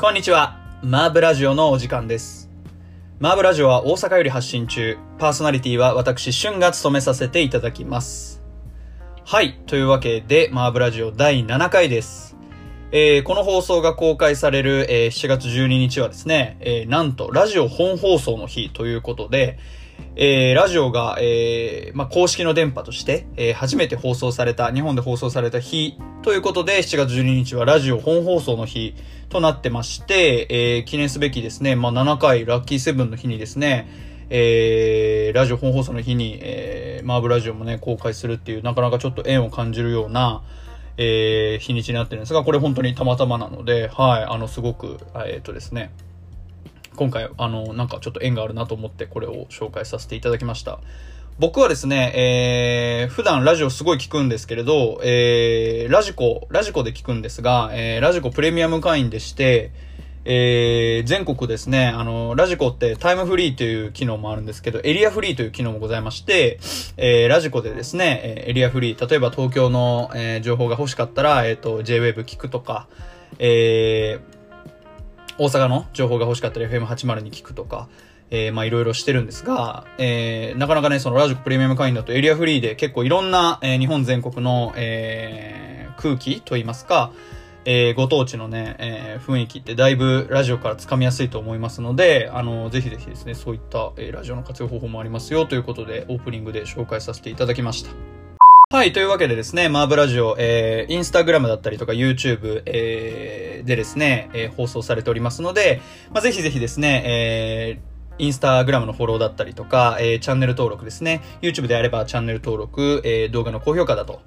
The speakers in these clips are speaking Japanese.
こんにちは。マーブラジオのお時間です。マーブラジオは大阪より発信中。パーソナリティは私、シュンが務めさせていただきます。はい。というわけで、マーブラジオ第7回です。えーこの放送が公開される、えー7月12日はですね、えーなんと、ラジオ本放送の日ということで、えーラジオが、えーまあ、公式の電波として、えー初めて放送された、日本で放送された日ということで、7月12日はラジオ本放送の日となってまして、えー記念すべきですね、まあ、7回ラッキーセブンの日にですね、えーラジオ本放送の日に、えーマーブラジオもね、公開するっていう、なかなかちょっと縁を感じるような、えー日にちになってるんですが、これ本当にたまたまなので、はい、あの、すごく、えーっとですね、今回、あの、なんかちょっと縁があるなと思ってこれを紹介させていただきました。僕はですね、えー、普段ラジオすごい聞くんですけれど、えー、ラジコ、ラジコで聞くんですが、えー、ラジコプレミアム会員でして、えー、全国ですね、あの、ラジコってタイムフリーという機能もあるんですけど、エリアフリーという機能もございまして、えー、ラジコでですね、えーエリアフリー、例えば東京の、えー情報が欲しかったら、えっ、と、JWAVE 聞くとか、えー、大阪の情報が欲しかったら FM80 に聞くとか、えー、まあいろいろしてるんですが、えー、なかなかね、そのラジコプレミアム会員だとエリアフリーで結構いろんな、えー日本全国の、えー、空気といいますか、えー、ご当地のね、えー雰囲気ってだいぶラジオからつかみやすいと思いますので、あの、ぜひぜひですね、そういった、えーラジオの活用方法もありますよということで、オープニングで紹介させていただきました。はい、というわけでですね、マーブラジオ、えー、インスタグラムだったりとか YouTube、えー、でですね、えー放送されておりますので、まあ、ぜひぜひですね、えー、インスタグラムのフォローだったりとか、えーチャンネル登録ですね。YouTube であればチャンネル登録、えー動画の高評価だと、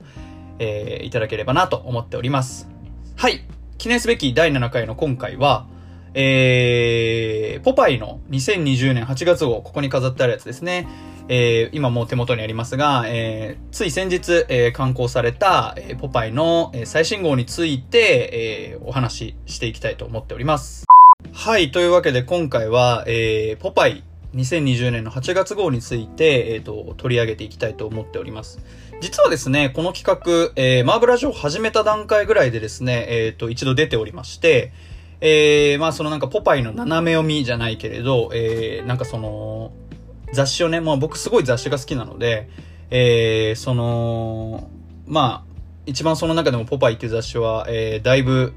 えーいただければなと思っております。はい。記念すべき第7回の今回は、えー、ポパイの2020年8月号、ここに飾ってあるやつですね。えー、今もう手元にありますが、えー、つい先日、えー、刊行された、えポパイの、最新号について、えお話ししていきたいと思っております。はい、というわけで今回は、え、ポパイ2020年の8月号について、えっ、と、取り上げていきたいと思っております。実はですね、この企画、えー、マーブラジオを始めた段階ぐらいでですね、えっ、と、一度出ておりまして、えー、まあそのなんかポパイの斜め読みじゃないけれど、えー、なんかその、雑誌をね、まあ僕すごい雑誌が好きなので、えー、その、まあ、一番その中でもポパイっていう雑誌は、えー、だいぶ、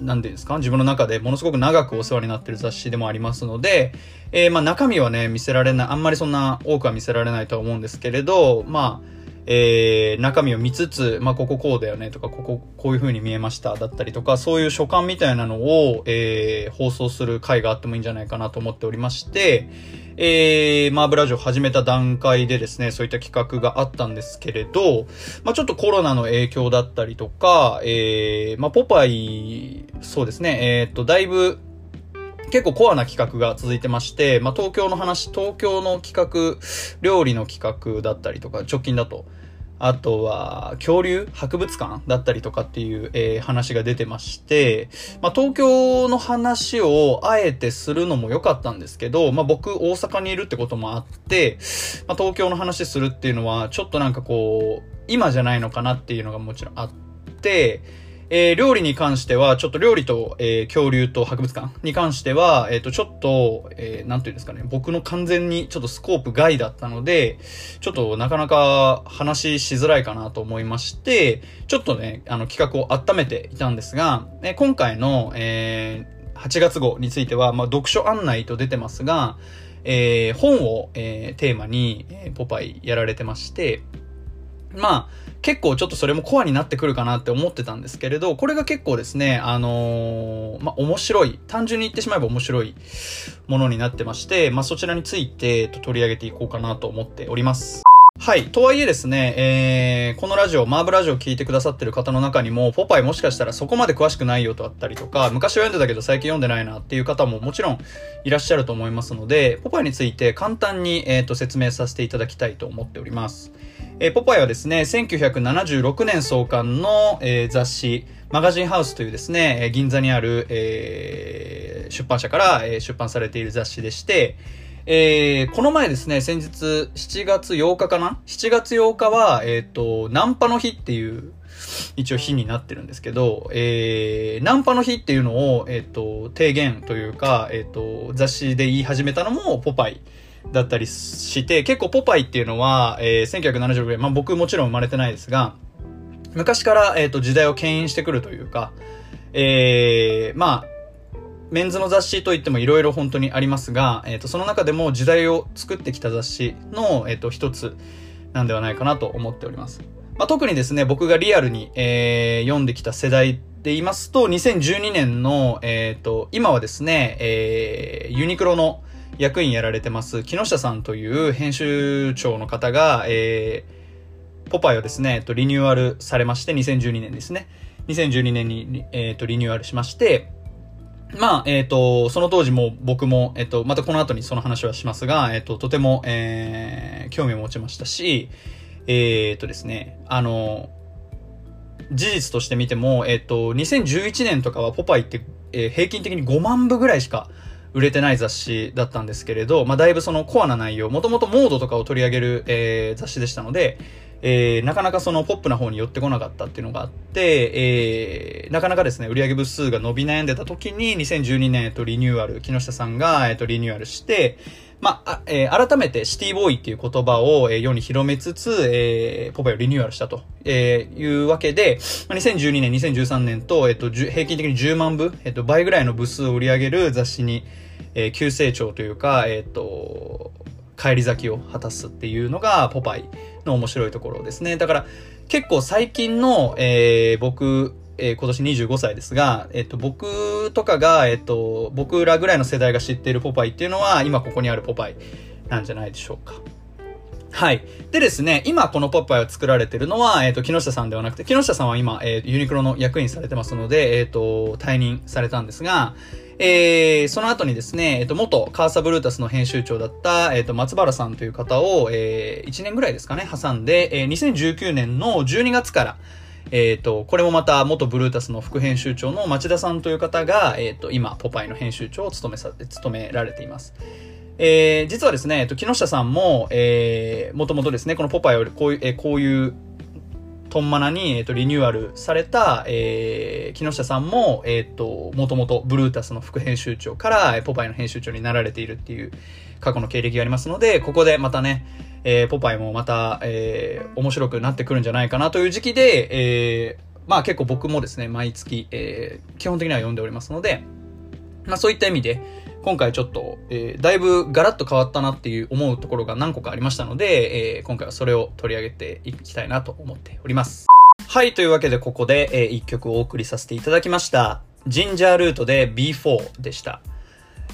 なんていうんですか自分の中でものすごく長くお世話になってる雑誌でもありますので、えー、まあ中身はね、見せられない、あんまりそんな多くは見せられないとは思うんですけれど、まあ、えー、中身を見つつ、まあ、こここうだよねとか、こここういう風に見えましただったりとか、そういう所感みたいなのを、えー、放送する回があってもいいんじゃないかなと思っておりまして、えー、マーブラジオ始めた段階でですね、そういった企画があったんですけれど、まあ、ちょっとコロナの影響だったりとか、えー、まあ、ポパイ、そうですね、えーっと、だいぶ、結構コアな企画が続いてまして、まあ、東京の話、東京の企画、料理の企画だったりとか、直近だと、あとは、恐竜博物館だったりとかっていう、えー話が出てまして、まあ、東京の話をあえてするのも良かったんですけど、まあ、僕大阪にいるってこともあって、まあ、東京の話するっていうのは、ちょっとなんかこう、今じゃないのかなっていうのがもちろんあって、えー料理に関しては、ちょっと料理と、えー恐竜と博物館に関しては、えっ、と、ちょっと、えーなんていうんですかね、僕の完全にちょっとスコープ外だったので、ちょっとなかなか話しづらいかなと思いまして、ちょっとね、あの企画を温めていたんですが、えー今回の、えー8月号については、まあ、読書案内と出てますが、えー本を、えーテーマに、えーポパイやられてまして、まあ、結構ちょっとそれもコアになってくるかなって思ってたんですけれど、これが結構ですね、あのーまあ面白い、単純に言ってしまえば面白いものになってまして、まあそちらについてえっと取り上げていこうかなと思っております。はい。とはいえですね、えー、このラジオ、マーブラジオを聞いてくださってる方の中にも、ポパイもしかしたらそこまで詳しくないよとあったりとか、昔は読んでたけど最近読んでないなっていう方ももちろんいらっしゃると思いますので、ポパイについて簡単に、えー、と説明させていただきたいと思っております。えーポパイはですね、1976年創刊の、えー雑誌、マガジンハウスというですね、銀座にある、えー出版社から、えー出版されている雑誌でして、えーこの前ですね、先日7月8日かな ?7 月8日は、えっ、と、ナンパの日っていう、一応日になってるんですけど、えー、ナンパの日っていうのを、えっ、と、提言というか、えっ、と、雑誌で言い始めたのもポパイだったりして、結構ポパイっていうのは、えー、1976年、まあ僕もちろん生まれてないですが、昔から、えっ、と、時代を牽引してくるというか、えー、まあ、メンズの雑誌といっても色々本当にありますが、えっ、ー、と、その中でも時代を作ってきた雑誌の、えっ、ー、と、一つなんではないかなと思っております。まあ、特にですね、僕がリアルに、えー、読んできた世代で言いますと、2012年の、えっ、ー、と、今はですね、えー、ユニクロの役員やられてます、木下さんという編集長の方が、えー、ポパイをですね、えっと、リニューアルされまして、2012年ですね。2012年に、えっと、リニューアルしまして、まあ、えっ、ー、と、その当時も僕も、えっ、ー、と、またこの後にその話はしますが、えっ、ー、と、とても、えー、興味を持ちましたし、えっ、とですね、あの、事実として見ても、えっ、と、2011年とかはポパイって、え平均的に5万部ぐらいしか売れてない雑誌だったんですけれど、まあ、だいぶそのコアな内容、もともとモードとかを取り上げる、え雑誌でしたので、えー、なかなかそのポップな方に寄ってこなかったっていうのがあって、えー、なかなかですね、売上部数が伸び悩んでた時に、2012年、えっと、リニューアル、木下さんが、えっと、リニューアルして、まあ、えー、改めてシティボーイっていう言葉を、えー、世に広めつつ、えー、ポパイをリニューアルしたと、えー、いうわけで、まあ、2012年、2013年と、えっと、平均的に10万部、えっと、倍ぐらいの部数を売り上げる雑誌に、えー、急成長というか、えっと、帰り咲きを果たすっていうのが、ポパイの面白いところですね。だから、結構最近の、えー、僕、えー、今年25歳ですが、えっ、と、僕とかが、えっ、と、僕らぐらいの世代が知っているポパイっていうのは、今ここにあるポパイなんじゃないでしょうか。はい。でですね、今このポパイを作られてるのは、えっ、ー、と、木下さんではなくて、木下さんは今、えー、ユニクロの役員されてますので、えっ、ー、と、退任されたんですが、えー、その後にですね、えっ、と、元カーサブルータスの編集長だった、えっ、と、松原さんという方を、えー、1年ぐらいですかね、挟んで、えー、2019年の12月から、えっ、と、これもまた元ブルータスの副編集長の町田さんという方が、えっ、と、今、ポパイの編集長を務めさ、務められています。えー、実はですね、えっと、木下さんも、えー、もともとですね、このポパイをこういう、えー、こういう、トンマナに、えっと、リニューアルされた、えー、木下さんも、えっと、もともとブルータスの副編集長から、ポパイの編集長になられているっていう過去の経歴がありますので、ここでまたね、えー、ポパイもまた、えー、面白くなってくるんじゃないかなという時期で、えー、まあ結構僕もですね、毎月、えー、基本的には読んでおりますので、まあそういった意味で、今回ちょっと、えー、だいぶガラッと変わったなっていう思うところが何個かありましたので、えー、今回はそれを取り上げていきたいなと思っております。はい、というわけでここで、えー、一曲お送りさせていただきました。ジンジャールートで B4 でした。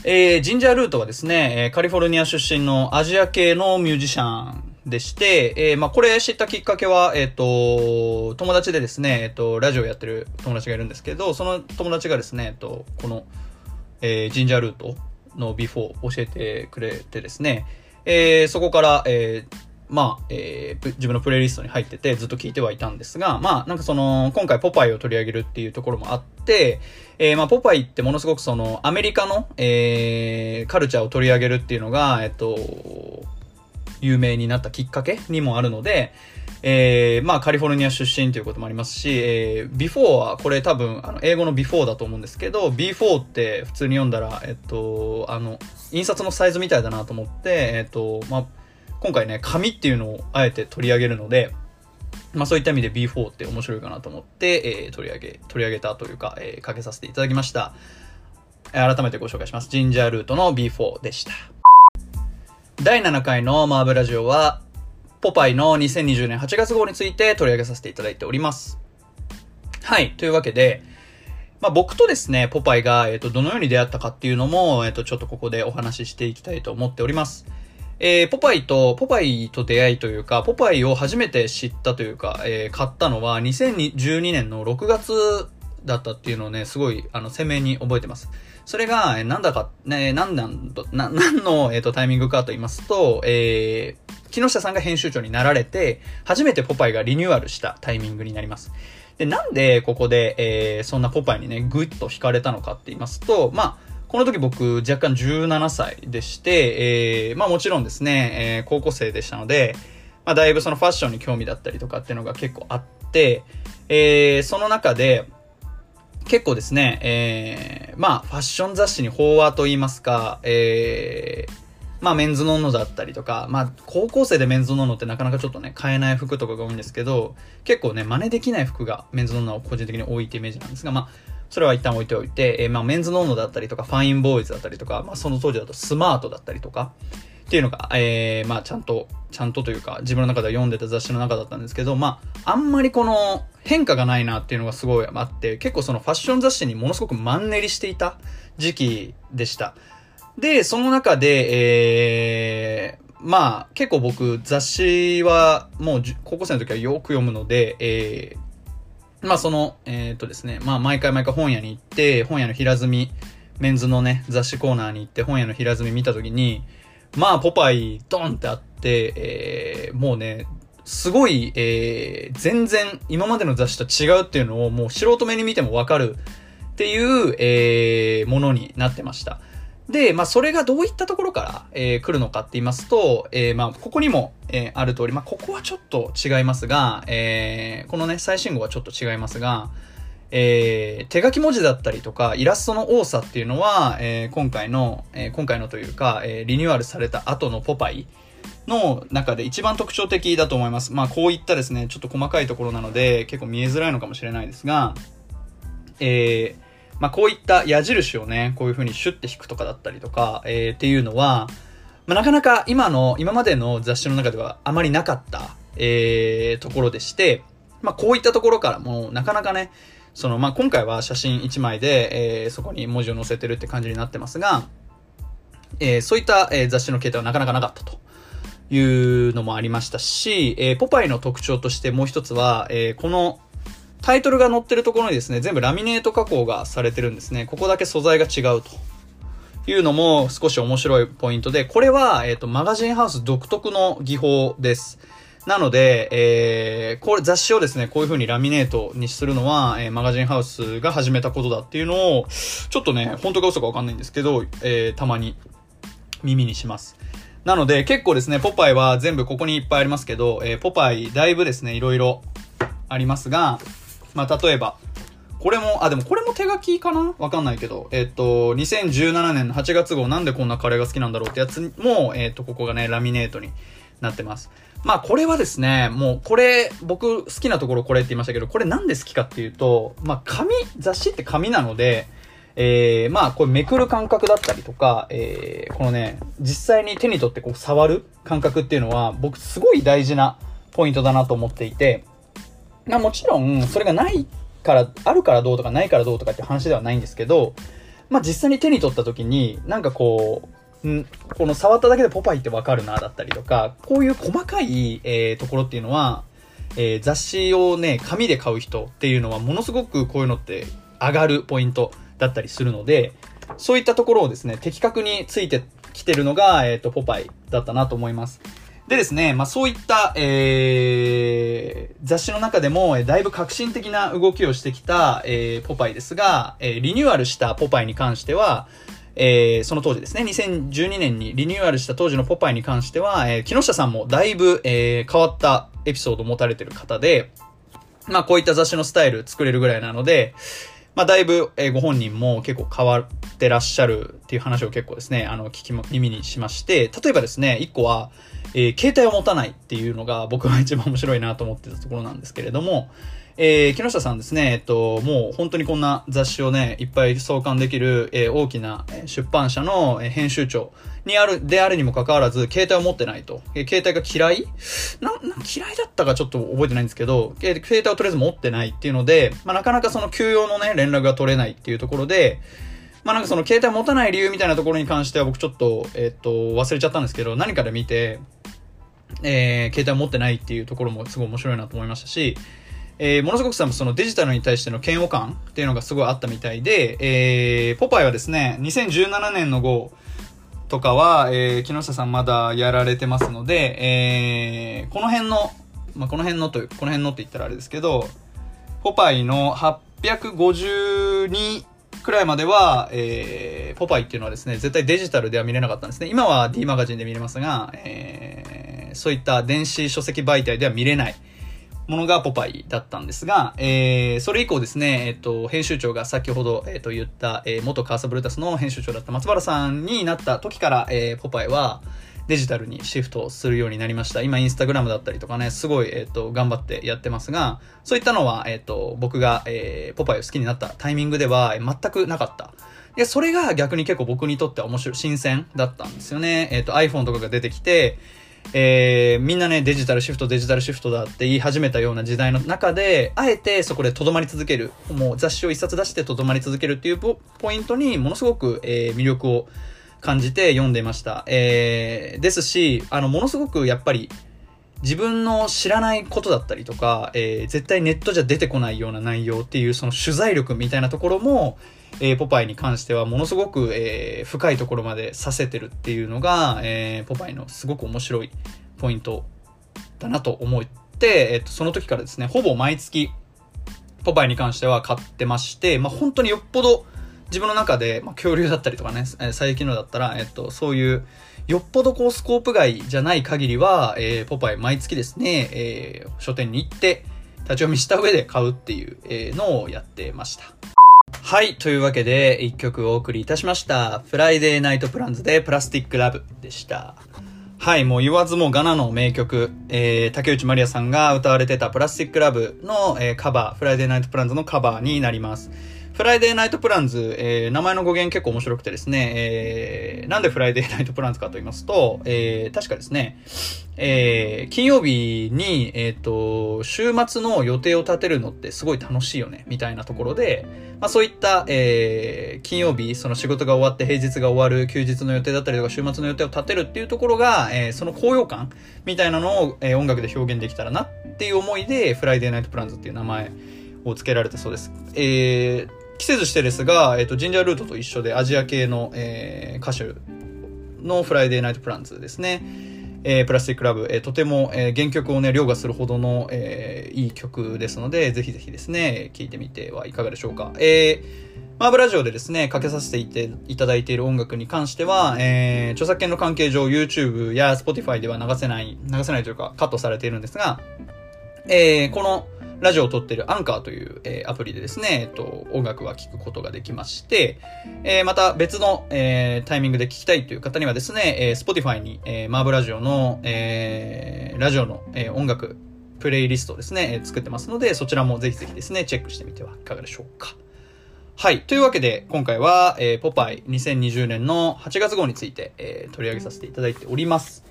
えー、ジンジャールートはですね、カリフォルニア出身のアジア系のミュージシャンでして、えー、まあ、これ知ったきっかけは、えっ、ー、と、友達でですね、えっ、ー、と、ラジオやってる友達がいるんですけど、その友達がですね、えっと、この、えー、 Ginger Root の before 教えてくれてですね、えー、そこから、えー、まあ、えー、自分のプレイリストに入っててずっと聞いてはいたんですが、まあ、なんかその、今回ポパイを取り上げるっていうところもあって、えー、まあ、ポパイってものすごくその、アメリカの、えー、カルチャーを取り上げるっていうのが、えっと、有名になったきっかけにもあるので、えー、まあカリフォルニア出身ということもありますし、えー、before はこれ多分あの英語の before だと思うんですけど、b4 って普通に読んだら、えっと、あの、印刷のサイズみたいだなと思って、えっと、まあ、今回ね、紙っていうのをあえて取り上げるので、まあそういった意味で B4 って面白いかなと思って、えー、取り上げ、取り上げたというか、えー、かけさせていただきました。改めてご紹介します。ジンジャールートの B4 でした。第7回のマーブラジオは、ポパイの2020年8月号について取り上げさせていただいております。はい。というわけで、まあ、僕とですね、ポパイが、えっ、と、どのように出会ったかっていうのも、えっ、と、ちょっとここでお話ししていきたいと思っております。えー、ポパイと、ポパイと出会いというか、ポパイを初めて知ったというか、えー、買ったのは2012年の6月だったっていうのをね、すごい、あの、鮮明に覚えてます。それが、え、なんだか、ね、なんなんと、な、なんの、えっ、ー、と、タイミングかと言いますと、えー、木下さんが編集長になられて、初めてポパイがリニューアルしたタイミングになります。で、なんでここで、えー、そんなポパイにね、ぐっと惹かれたのかって言いますと、まあ、この時僕若干17歳でして、えー、まあもちろんですね、えー、高校生でしたので、まあだいぶそのファッションに興味だったりとかっていうのが結構あって、えー、その中で、結構ですね、えー、まあ、ファッション雑誌に飽和と言いますか、えー、まあ、メンズノンノだったりとか、まあ、高校生でメンズノンノってなかなかちょっとね、買えない服とかが多いんですけど、結構ね、真似できない服がメンズノンノは個人的に多いってイメージなんですが、まあ、それは一旦置いておいて、えー、まあ、メンズノンノだったりとか、ファインボーイズだったりとか、まあ、その当時だとスマートだったりとか、っていうのが、えー、まあ、ちゃんと、ちゃんとというか、自分の中では読んでた雑誌の中だったんですけど、まあ、あんまりこの、変化がないなっていうのがすごいあって、結構そのファッション雑誌にものすごくマンネリしていた時期でした。で、その中で、えー、まあ、結構僕、雑誌は、もう、高校生の時はよく読むので、えー、まあ、その、えー、っとですね、まあ、毎回毎回本屋に行って、本屋の平積み、メンズのね、雑誌コーナーに行って、本屋の平積み見た時に、まあ、ポパイ、ドンってあって、えー、もうね、すごい、えー、全然今までの雑誌と違うっていうのをもう素人目に見てもわかるっていう、えー、ものになってました。で、まあ、それがどういったところから、えー、来るのかって言いますと、えー、まあ、ここにも、えー、ある通り、まあ、ここはちょっと違いますが、えー、このね、最新号はちょっと違いますが、えー、手書き文字だったりとか、イラストの多さっていうのは、えー、今回の、えー、今回のというか、え、リニューアルされた後のポパイの中で一番特徴的だと思います。まあ、こういったですね、ちょっと細かいところなので、結構見えづらいのかもしれないですが、え、まあ、こういった矢印をね、こういう風にシュッて引くとかだったりとか、え、っていうのは、まあ、なかなか今の、今までの雑誌の中ではあまりなかった、え、ところでして、まあ、こういったところからもう、なかなかね、その、まあ、今回は写真1枚で、えー、そこに文字を載せてるって感じになってますが、えー、そういった、えー、雑誌の形態はなかなかなかったというのもありましたし、えー、ポパイの特徴としてもう一つは、えー、このタイトルが載ってるところにですね、全部ラミネート加工がされてるんですね。ここだけ素材が違うと。いうのも少し面白いポイントで、これは、えっ、ー、と、マガジンハウス独特の技法です。なので、えー、これ雑誌をですね、こういう風にラミネートにするのは、えー、マガジンハウスが始めたことだっていうのを、ちょっとね、本当か嘘かわかんないんですけど、えー、たまに耳にします。なので、結構ですね、ポパイは全部ここにいっぱいありますけど、えー、ポパイだいぶですね、いろいろありますが、まあ、例えば、これも、あ、でもこれも手書きかな？わかんないけど、えっと、2017年の8月号なんでこんなカレーが好きなんだろうってやつも、えっと、ここがね、ラミネートになってます。まあこれはですね、もうこれ、僕好きなところこれって言いましたけど、これなんで好きかっていうと、まあ紙、雑誌って紙なので、えー、まあこれめくる感覚だったりとか、えー、このね、実際に手に取ってこう触る感覚っていうのは、僕すごい大事なポイントだなと思っていて、まあもちろん、それがないから、あるからどうとかないからどうとかって話ではないんですけど、まあ実際に手に取った時に、なんかこう、んこの触っただけでポパイってわかるな、だったりとか、こういう細かい、えー、ところっていうのは、えー、雑誌をね、紙で買う人っていうのはものすごくこういうのって上がるポイントだったりするので、そういったところをですね、的確についてきてるのが、えっ、ー、と、ポパイだったなと思います。でですね、まあそういった、えー、雑誌の中でも、だいぶ革新的な動きをしてきた、えー、ポパイですが、えー、リニューアルしたポパイに関しては、えー、その当時ですね、2012年にリニューアルした当時のポパイに関しては、えー、木下さんもだいぶ、えー、変わったエピソードを持たれてる方で、まあこういった雑誌のスタイル作れるぐらいなので、まあだいぶ、ご本人も結構変わってらっしゃるっていう話を結構ですね、あの、聞きも、耳にしまして、例えばですね、一個は、えー、携帯を持たないっていうのが僕は一番面白いなと思ってたところなんですけれども、えー、木下さんですね、えっと、もう本当にこんな雑誌をね、いっぱい創刊できる、えー、大きな出版社の編集長にある、であるにもかかわらず、携帯を持ってないと。えー、携帯が嫌い？な、な、嫌いだったかちょっと覚えてないんですけど、えー、携帯をとりあえず持ってないっていうので、まあ、なかなかその休養のね、連絡が取れないっていうところで、まあなんかその携帯持たない理由みたいなところに関しては僕ちょっと、えっと、忘れちゃったんですけど、何かで見て、えー、携帯持ってないっていうところもすごい面白いなと思いましたし、えー、ものすごくそのデジタルに対しての嫌悪感っていうのがすごいあったみたいで、えー、ポパイはですね、2017年の号とかは、えー、木下さんまだやられてますので、えー、この辺の、まあ、この辺のという、この辺のって言ったらあれですけど、ポパイの852くらいまでは、えー、ポパイっていうのはですね、絶対デジタルでは見れなかったんですね。今は D マガジンで見れますが、えー、そういった電子書籍媒体では見れないものがポパイだったんですが、えー、それ以降ですね、えっ、と、編集長が先ほど、えっ、と、言った、えー、元カーサブルータスの編集長だった松原さんになった時から、えー、ポパイは、デジタルにシフトするようになりました。今、インスタグラムだったりとかね、すごい、えっ、と、頑張ってやってますが、そういったのは、えっ、と、僕が、えー、ポパイを好きになったタイミングでは、全くなかった。で、それが逆に結構僕にとっては面白い、新鮮だったんですよね。えっ、と、iPhone とかが出てきて、えー、みんなね、デジタルシフト、デジタルシフトだって言い始めたような時代の中で、あえてそこで留まり続ける、もう雑誌を一冊出して留まり続けるっていうポイントにものすごく、えー、魅力を感じて読んでいました。えー、ですし、あの、ものすごくやっぱり、自分の知らないことだったりとか、えー、絶対ネットじゃ出てこないような内容っていうその取材力みたいなところも、えー、ポパイに関してはものすごく、えー、深いところまでさせてるっていうのが、えー、ポパイのすごく面白いポイントだなと思って、えっと、その時からですね、ほぼ毎月、ポパイに関しては買ってまして、まあ、本当によっぽど自分の中で、まあ、恐竜だったりとかね、最近のだったら、えっと、そういう、よっぽどこうスコープ外じゃない限りは、えー、ポパイ毎月ですね、えー、書店に行って、立ち読みした上で買うっていう、え、のをやってました。はい。というわけで、一曲お送りいたしました。 Friday Night Plans でプラスティックラブでした。はい。もう言わずもがなの名曲、えー、竹内まりやさんが歌われてたプラスティックラブの、えー、カバー、 Friday Night Plans のカバーになります。Friday Night Plans、えー、名前の語源結構面白くてですね、えー、なんで Friday Night Plans かと言いますと、えー、確かですね、えー、金曜日に、えっ、ー、と、週末の予定を立てるのってすごい楽しいよね、みたいなところで、まあそういった、えー、金曜日、その仕事が終わって平日が終わる休日の予定だったりとか週末の予定を立てるっていうところが、えー、その高揚感みたいなのを、えー、音楽で表現できたらなっていう思いで、 Friday Night Plans っていう名前を付けられたそうです。えー、季節してですが、えっ、と、 Ginger Root と一緒でアジア系の、えー、歌手の Friday Night Plans ですね。えー、プラスティックラブ、えー、とても、えー、原曲をね、凌駕するほどの、えー、いい曲ですので、ぜひぜひですね、聴いてみてはいかがでしょうか。えー、マーブラジオでですね、かけさせていていただいている音楽に関しては、えー、著作権の関係上 YouTube や Spotify では流せない、流せないというかカットされているんですが、えー、この、ラジオを撮ってるアンカーという、えー、アプリでですね、えっと、音楽は聴くことができまして、えー、また別の、えー、タイミングで聴きたいという方にはですね、えー、Spotify に、えー、マーブラジオの、えー、ラジオの、えー、音楽、プレイリストをですね、えー、作ってますので、そちらもぜひぜひですね、チェックしてみてはいかがでしょうか。はい。というわけで、今回は、えー、ポパイ2020年の8月号について、えー、取り上げさせていただいております。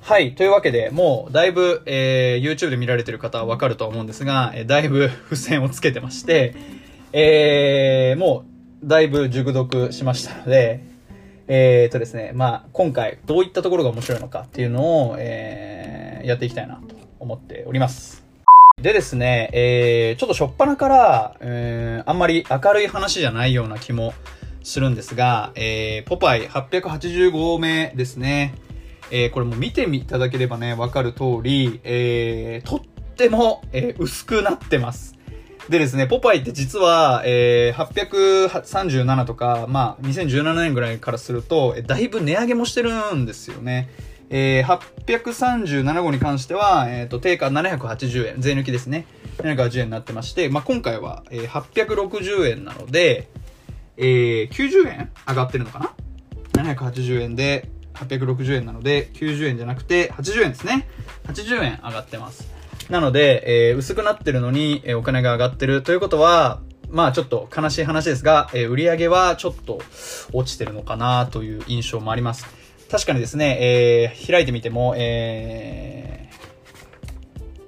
はい。というわけで、もう、だいぶ、えー、YouTube で見られてる方はわかると思うんですが、えー、だいぶ付箋をつけてまして、えー、もう、だいぶ熟読しましたので、えーとですね、まあ、今回、どういったところが面白いのかっていうのを、えー、やっていきたいなと思っております。でですね、えー、ちょっと初っ端から、えー、あんまり明るい話じゃないような気もするんですが、えー、ポパイ885号目ですね。えー、これも見てみただければね、わかる通り、えー、とっても、えー、薄くなってます。でですね、ポパイって実は、えー、837とか、まあ、2017年ぐらいからすると、だいぶ値上げもしてるんですよね。えー、837号に関しては、えっ、ー、と、定価780円、税抜きですね。780円になってまして、まあ、今回は、えー、860円なので、えー、90円上がってるのかな ?780 円で、860円なので、90円じゃなくて80円ですね。80円上がってます。なので、えー、薄くなってるのに、えー、お金が上がってるということは、まあちょっと悲しい話ですが、えー、売り上げはちょっと落ちてるのかなという印象もあります。確かにですね、えー、開いてみても、え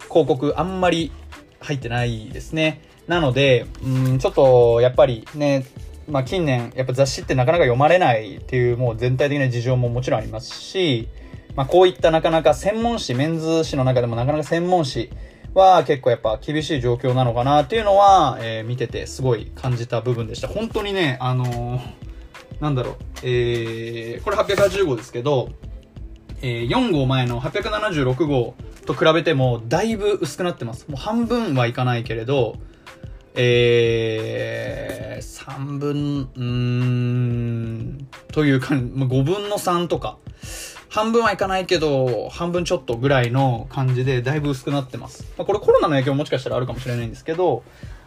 ー、広告あんまり入ってないですね。なので、うん、ちょっとやっぱりね、まあ、近年、やっぱ雑誌ってなかなか読まれないっていう、もう全体的な事情ももちろんありますし、まあ、こういったなかなか専門誌、メンズ誌の中でもなかなか専門誌は結構やっぱ厳しい状況なのかなっていうのは、えー、見ててすごい感じた部分でした。本当にね、あのー、なんだろう、えー、これ880号ですけど、えー、4号前の876号と比べてもだいぶ薄くなってます。もう半分はいかないけれど、えー、3分、うん、というか、5分の3とか、半分はいかないけど、半分ちょっとぐらいの感じでだいぶ薄くなってます。まあ、これコロナの影響ももしかしたらあるかもしれないんですけど、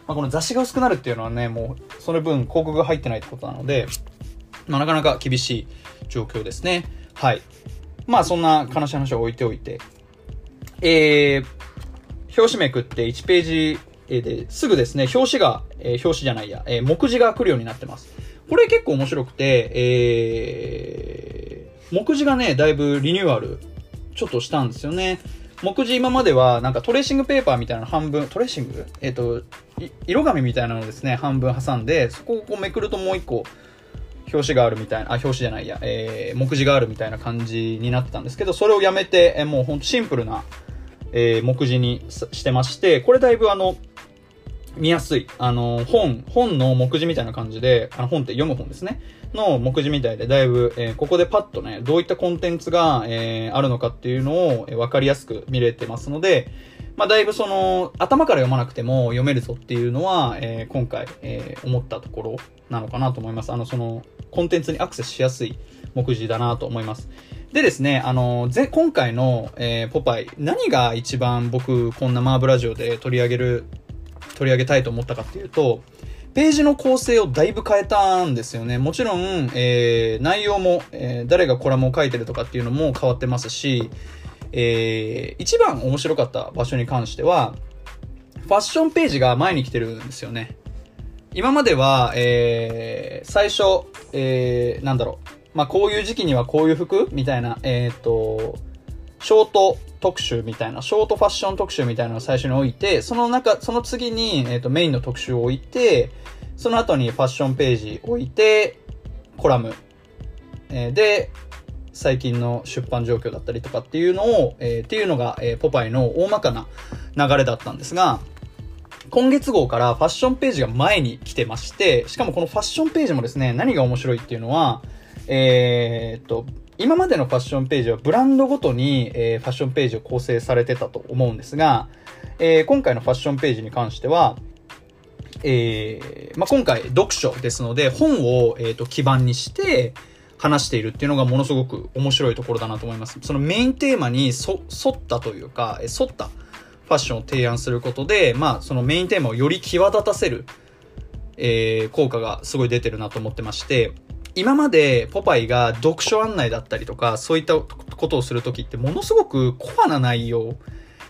まあ、この雑誌が薄くなるっていうのはね、もうその分広告が入ってないってことなので、まあ、なかなか厳しい状況ですね。はい。まあそんな悲しい話は置いておいて、えー、表紙めくって1ページですぐですね、表紙が、えー、表紙じゃないや、えー、目次が来るようになってます。これ結構面白くて、えー、目次がね、だいぶリニューアル、ちょっとしたんですよね。目次今まではなんかトレーシングペーパーみたいなの半分、トレーシング？えっ、ー、と、色紙みたいなのをですね、半分挟んで、そこをこうめくるともう一個、表紙があるみたいな、あ、表紙じゃないや、えー、目次があるみたいな感じになってたんですけど、それをやめて、えー、もうほんとシンプルな、えー、目次にしてまして、これだいぶあの、見やすい。あの、本、本の目次みたいな感じで、あの、本って読む本ですね。の目次みたいで、だいぶ、えー、ここでパッとね、どういったコンテンツが、えー、あるのかっていうのを、えー、わかりやすく見れてますので、まあ、だいぶその、頭から読まなくても読めるぞっていうのは、えー、今回、えー、思ったところなのかなと思います。あの、その、コンテンツにアクセスしやすい目次だなと思います。でですね、あの、ぜ、今回の、えー、ポパイ、何が一番僕、こんなマーブラジオで取り上げる、取り上げたいと思ったかっていうと、ページの構成をだいぶ変えたんですよね。もちろん、えー、内容も、えー、誰がコラムを書いてるとかっていうのも変わってますし、えー、一番面白かった場所に関しては、ファッションページが前に来てるんですよね。今までは、えー、最初、えー、なんだろう。まあ、こういう時期にはこういう服みたいな、えっ、ー、と、ショート特集みたいな、ショートファッション特集みたいなのを最初に置いて、その中、その次に、えっ、ー、と、メインの特集を置いて、その後にファッションページ置いて、コラム。えー、で、最近の出版状況だったりとかっていうのを、えー、っていうのが、えー、ポパイの大まかな流れだったんですが、今月号からファッションページが前に来てまして、しかもこのファッションページもですね、何が面白いっていうのは、えー、っと、今までのファッションページはブランドごとに、えー、ファッションページを構成されてたと思うんですが、えー、今回のファッションページに関しては、えー、まあ、今回読書ですので、本を、えー、と基盤にして話しているっていうのがものすごく面白いところだなと思います。そのメインテーマに沿ったというか、沿ったファッションを提案することで、まあ、そのメインテーマをより際立たせる、えー、効果がすごい出てるなと思ってまして、今までポパイが読書案内だったりとか、そういったことをするときってものすごくコアな内容、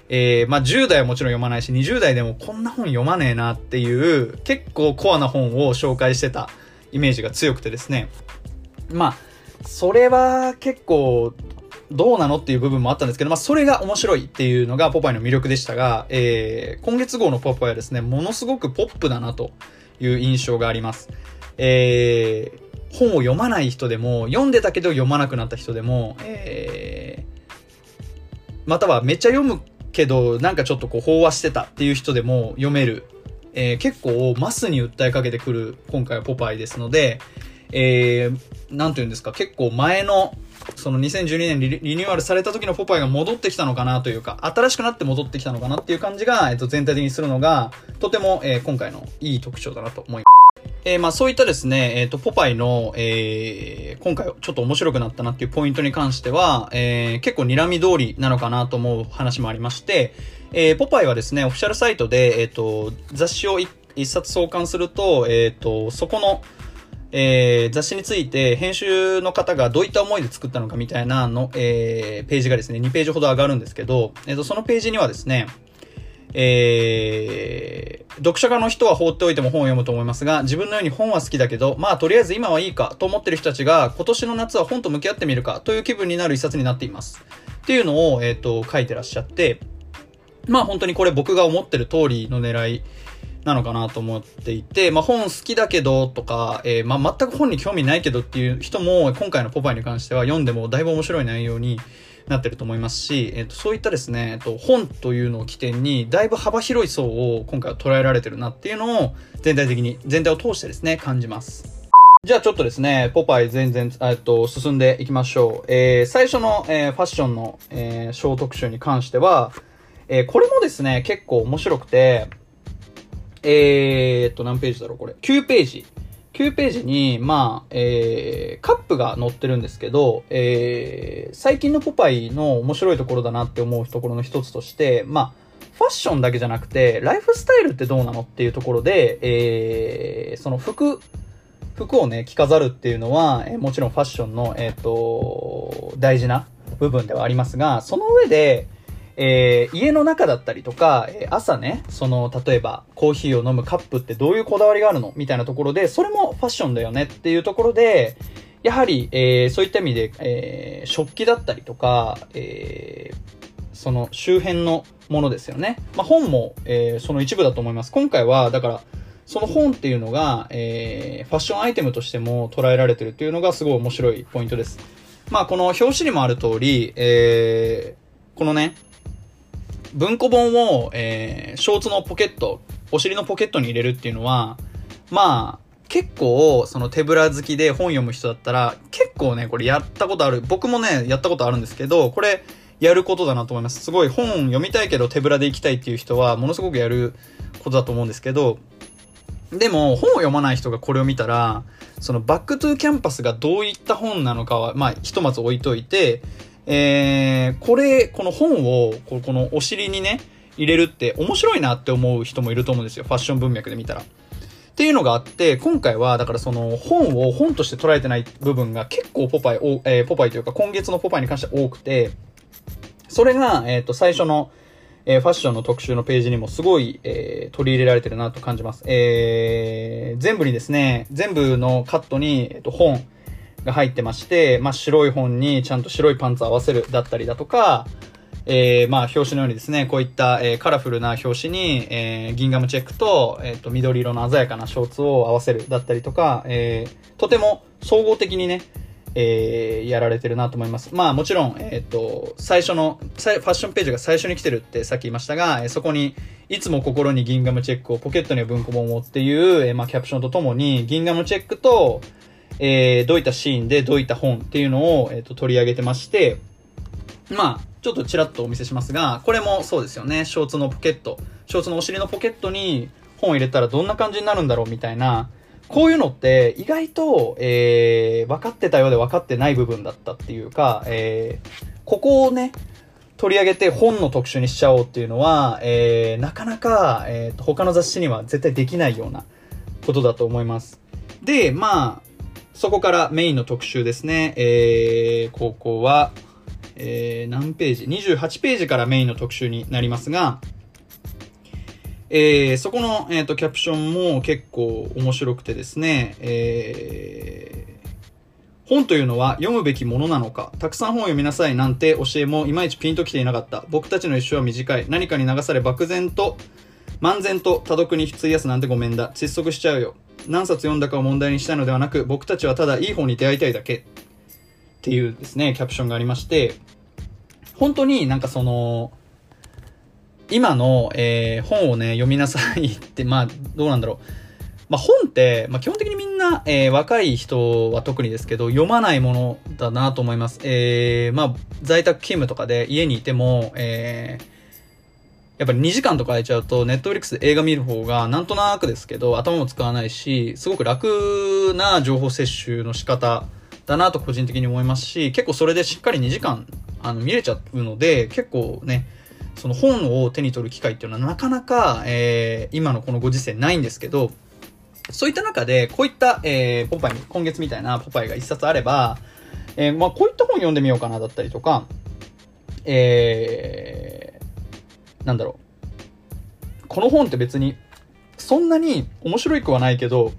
えー、まあ、10代はもちろん読まないし、20代でもこんな本読まねえなっていう、結構コアな本を紹介してたイメージが強くてですね。まあ、それは結構どうなのっていう部分もあったんですけど、まあ、それが面白いっていうのがポパイの魅力でしたが、えー、今月号のポパイはですね、ものすごくポップだなという印象があります。えー、本を読まない人でも、読んでたけど読まなくなった人でも、えー、またはめっちゃ読むけど、なんかちょっとこう飽和してたっていう人でも読める、えー、結構マスに訴えかけてくる今回はポパイですので、えー、なんて言うんですか、結構前のその2012年リリニューアルされた時のポパイが戻ってきたのかなというか、新しくなって戻ってきたのかなっていう感じが、えっと、全体的にするのが、とても、えー、今回のいい特徴だなと思います。えー、まあそういったですね、えっ、ー、と、ポパイの、えー、今回ちょっと面白くなったなっていうポイントに関しては、えー、結構睨み通りなのかなと思う話もありまして、えー、ポパイはですね、オフィシャルサイトで、えっ、ー、と、雑誌を一冊創刊すると、えっ、と、そこの、えー、雑誌について編集の方がどういった思いで作ったのかみたいなの、えー、ページがですね、2ページほど上がるんですけど、えっ、と、そのページにはですね、えー、読書家の人は放っておいても本を読むと思いますが、自分のように本は好きだけど、まあとりあえず今はいいかと思ってる人たちが、今年の夏は本と向き合ってみるかという気分になる一冊になっています。っていうのを、えっ、ー、と、書いてらっしゃって、まあ本当にこれ僕が思ってる通りの狙いなのかなと思っていて、まあ本好きだけどとか、えー、まあ全く本に興味ないけどっていう人も今回のポパイに関しては読んでもだいぶ面白い内容になってると思いますし、えっ、と、そういったですね、えっ、と、本というのを起点に、だいぶ幅広い層を今回は捉えられてるなっていうのを、全体的に、全体を通してですね、感じます。じゃあちょっとですね、ポパイ全然、えっと、進んでいきましょう。えー、最初の、えー、ファッションの、えー、小特集に関しては、えー、これもですね、結構面白くて、えー、っと、何ページだろう、これ。9ページ。9ページに、まあ、えー、カップが載ってるんですけど、えー、最近のポパイの面白いところだなって思うところの一つとして、まあ、ファッションだけじゃなくて、ライフスタイルってどうなのっていうところで、えー、その服、服をね、着飾るっていうのは、えー、もちろんファッションの、えっ、ー、と、大事な部分ではありますが、その上で、えー、家の中だったりとか、えー、朝ね、その、例えば、コーヒーを飲むカップってどういうこだわりがあるのみたいなところで、それもファッションだよねっていうところで、やはり、えー、そういった意味で、えー、食器だったりとか、えー、その周辺のものですよね。まあ、本も、えー、その一部だと思います。今回は、だから、その本っていうのが、えー、ファッションアイテムとしても捉えられてるっていうのがすごい面白いポイントです。まあ、この表紙にもある通り、えー、このね、文庫本を、えー、ショーツのポケット、お尻のポケットに入れるっていうのは、まあ、結構、その手ぶら好きで本読む人だったら、結構ね、これやったことある。僕もね、やったことあるんですけど、これ、やることだなと思います。すごい本読みたいけど手ぶらで行きたいっていう人は、ものすごくやることだと思うんですけど、でも、本を読まない人がこれを見たら、その Back to Campus がどういった本なのかは、まあ、ひとまず置いといて、えー、これ、この本を、このお尻にね、入れるって面白いなって思う人もいると思うんですよ。ファッション文脈で見たら。っていうのがあって、今回は、だからその本を本として捉えてない部分が結構ポパイ、えー、ポパイというか今月のポパイに関しては多くて、それが、えっ、ー、と、最初の、えー、ファッションの特集のページにもすごい、えー、取り入れられてるなと感じます。えー、全部にですね、全部のカットに、えっ、と、本、が入ってまして、まあ、白い本にちゃんと白いパンツを合わせるだったりだとか、えー、まあ、表紙のようにですね、こういった、えー、カラフルな表紙に、えー、ギンガムチェックと、えっ、と、緑色の鮮やかなショーツを合わせるだったりとか、え、とても総合的にね、え、やられてるなと思います。まあもちろん、えっ、と、最初の、ファッションページが最初に来てるってさっき言いましたが、えそこに、いつも心にギンガムチェックをポケットには文庫本をっていう、え、まあキャプションとともに、ギンガムチェックと、えー、どういったシーンでどういった本っていうのを、えーと、取り上げてまして、まあ、ちょっとちらっとお見せしますが、これもそうですよね。ショーツのポケット。ショーツのお尻のポケットに本を入れたらどんな感じになるんだろうみたいな、こういうのって意外と、えー、分かってたようで分かってない部分だったっていうか、えー、ここをね、取り上げて本の特集にしちゃおうっていうのは、えー、なかなか、えーと、他の雑誌には絶対できないようなことだと思います。で、まあ、そこからメインの特集ですね。えー、ここは、えー、何ページ ?28 ページからメインの特集になりますが、えー、そこの、えーと、キャプションも結構面白くてですね、えー、本というのは読むべきものなのか、たくさん本を読みなさいなんて教えもいまいちピンときていなかった。僕たちの一生は短い。何かに流され漠然と、漫然と多読に費やすなんてごめんだ。窒息しちゃうよ。何冊読んだかを問題にしたいのではなく、僕たちはただいい本に出会いたいだけっていうですね、キャプションがありまして、本当になんかその、今の、えー、本をね、読みなさいって、まあ、どうなんだろう。まあ、本って、まあ、基本的にみんな、えー、若い人は特にですけど、読まないものだなと思います。えー、まあ、在宅勤務とかで家にいても、えー、やっぱり2時間とか空いちゃうと、ネットフリックスで映画見る方が、なんとなくですけど、頭も使わないし、すごく楽な情報摂取の仕方だなと個人的に思いますし、結構それでしっかり2時間、あの、見れちゃうので、結構ね、その本を手に取る機会っていうのはなかなか、えー、今のこのご時世ないんですけど、そういった中で、こういった、えー、ポパイ、今月みたいなポパイが一冊あれば、えー、まあ、こういった本読んでみようかなだったりとか、えー、なんだろう。この本って別に、そんなに面白いくはないけど、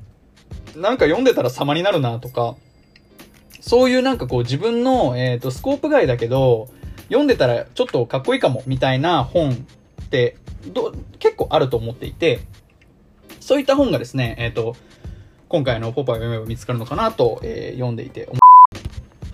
なんか読んでたら様になるなとか、そういうなんかこう自分の、えっ、ー、と、スコープ外だけど、読んでたらちょっとかっこいいかも、みたいな本ってど、結構あると思っていて、そういった本がですね、えっ、ー、と、今回のポパイを読めば見つかるのかなと、えー、読んでいて思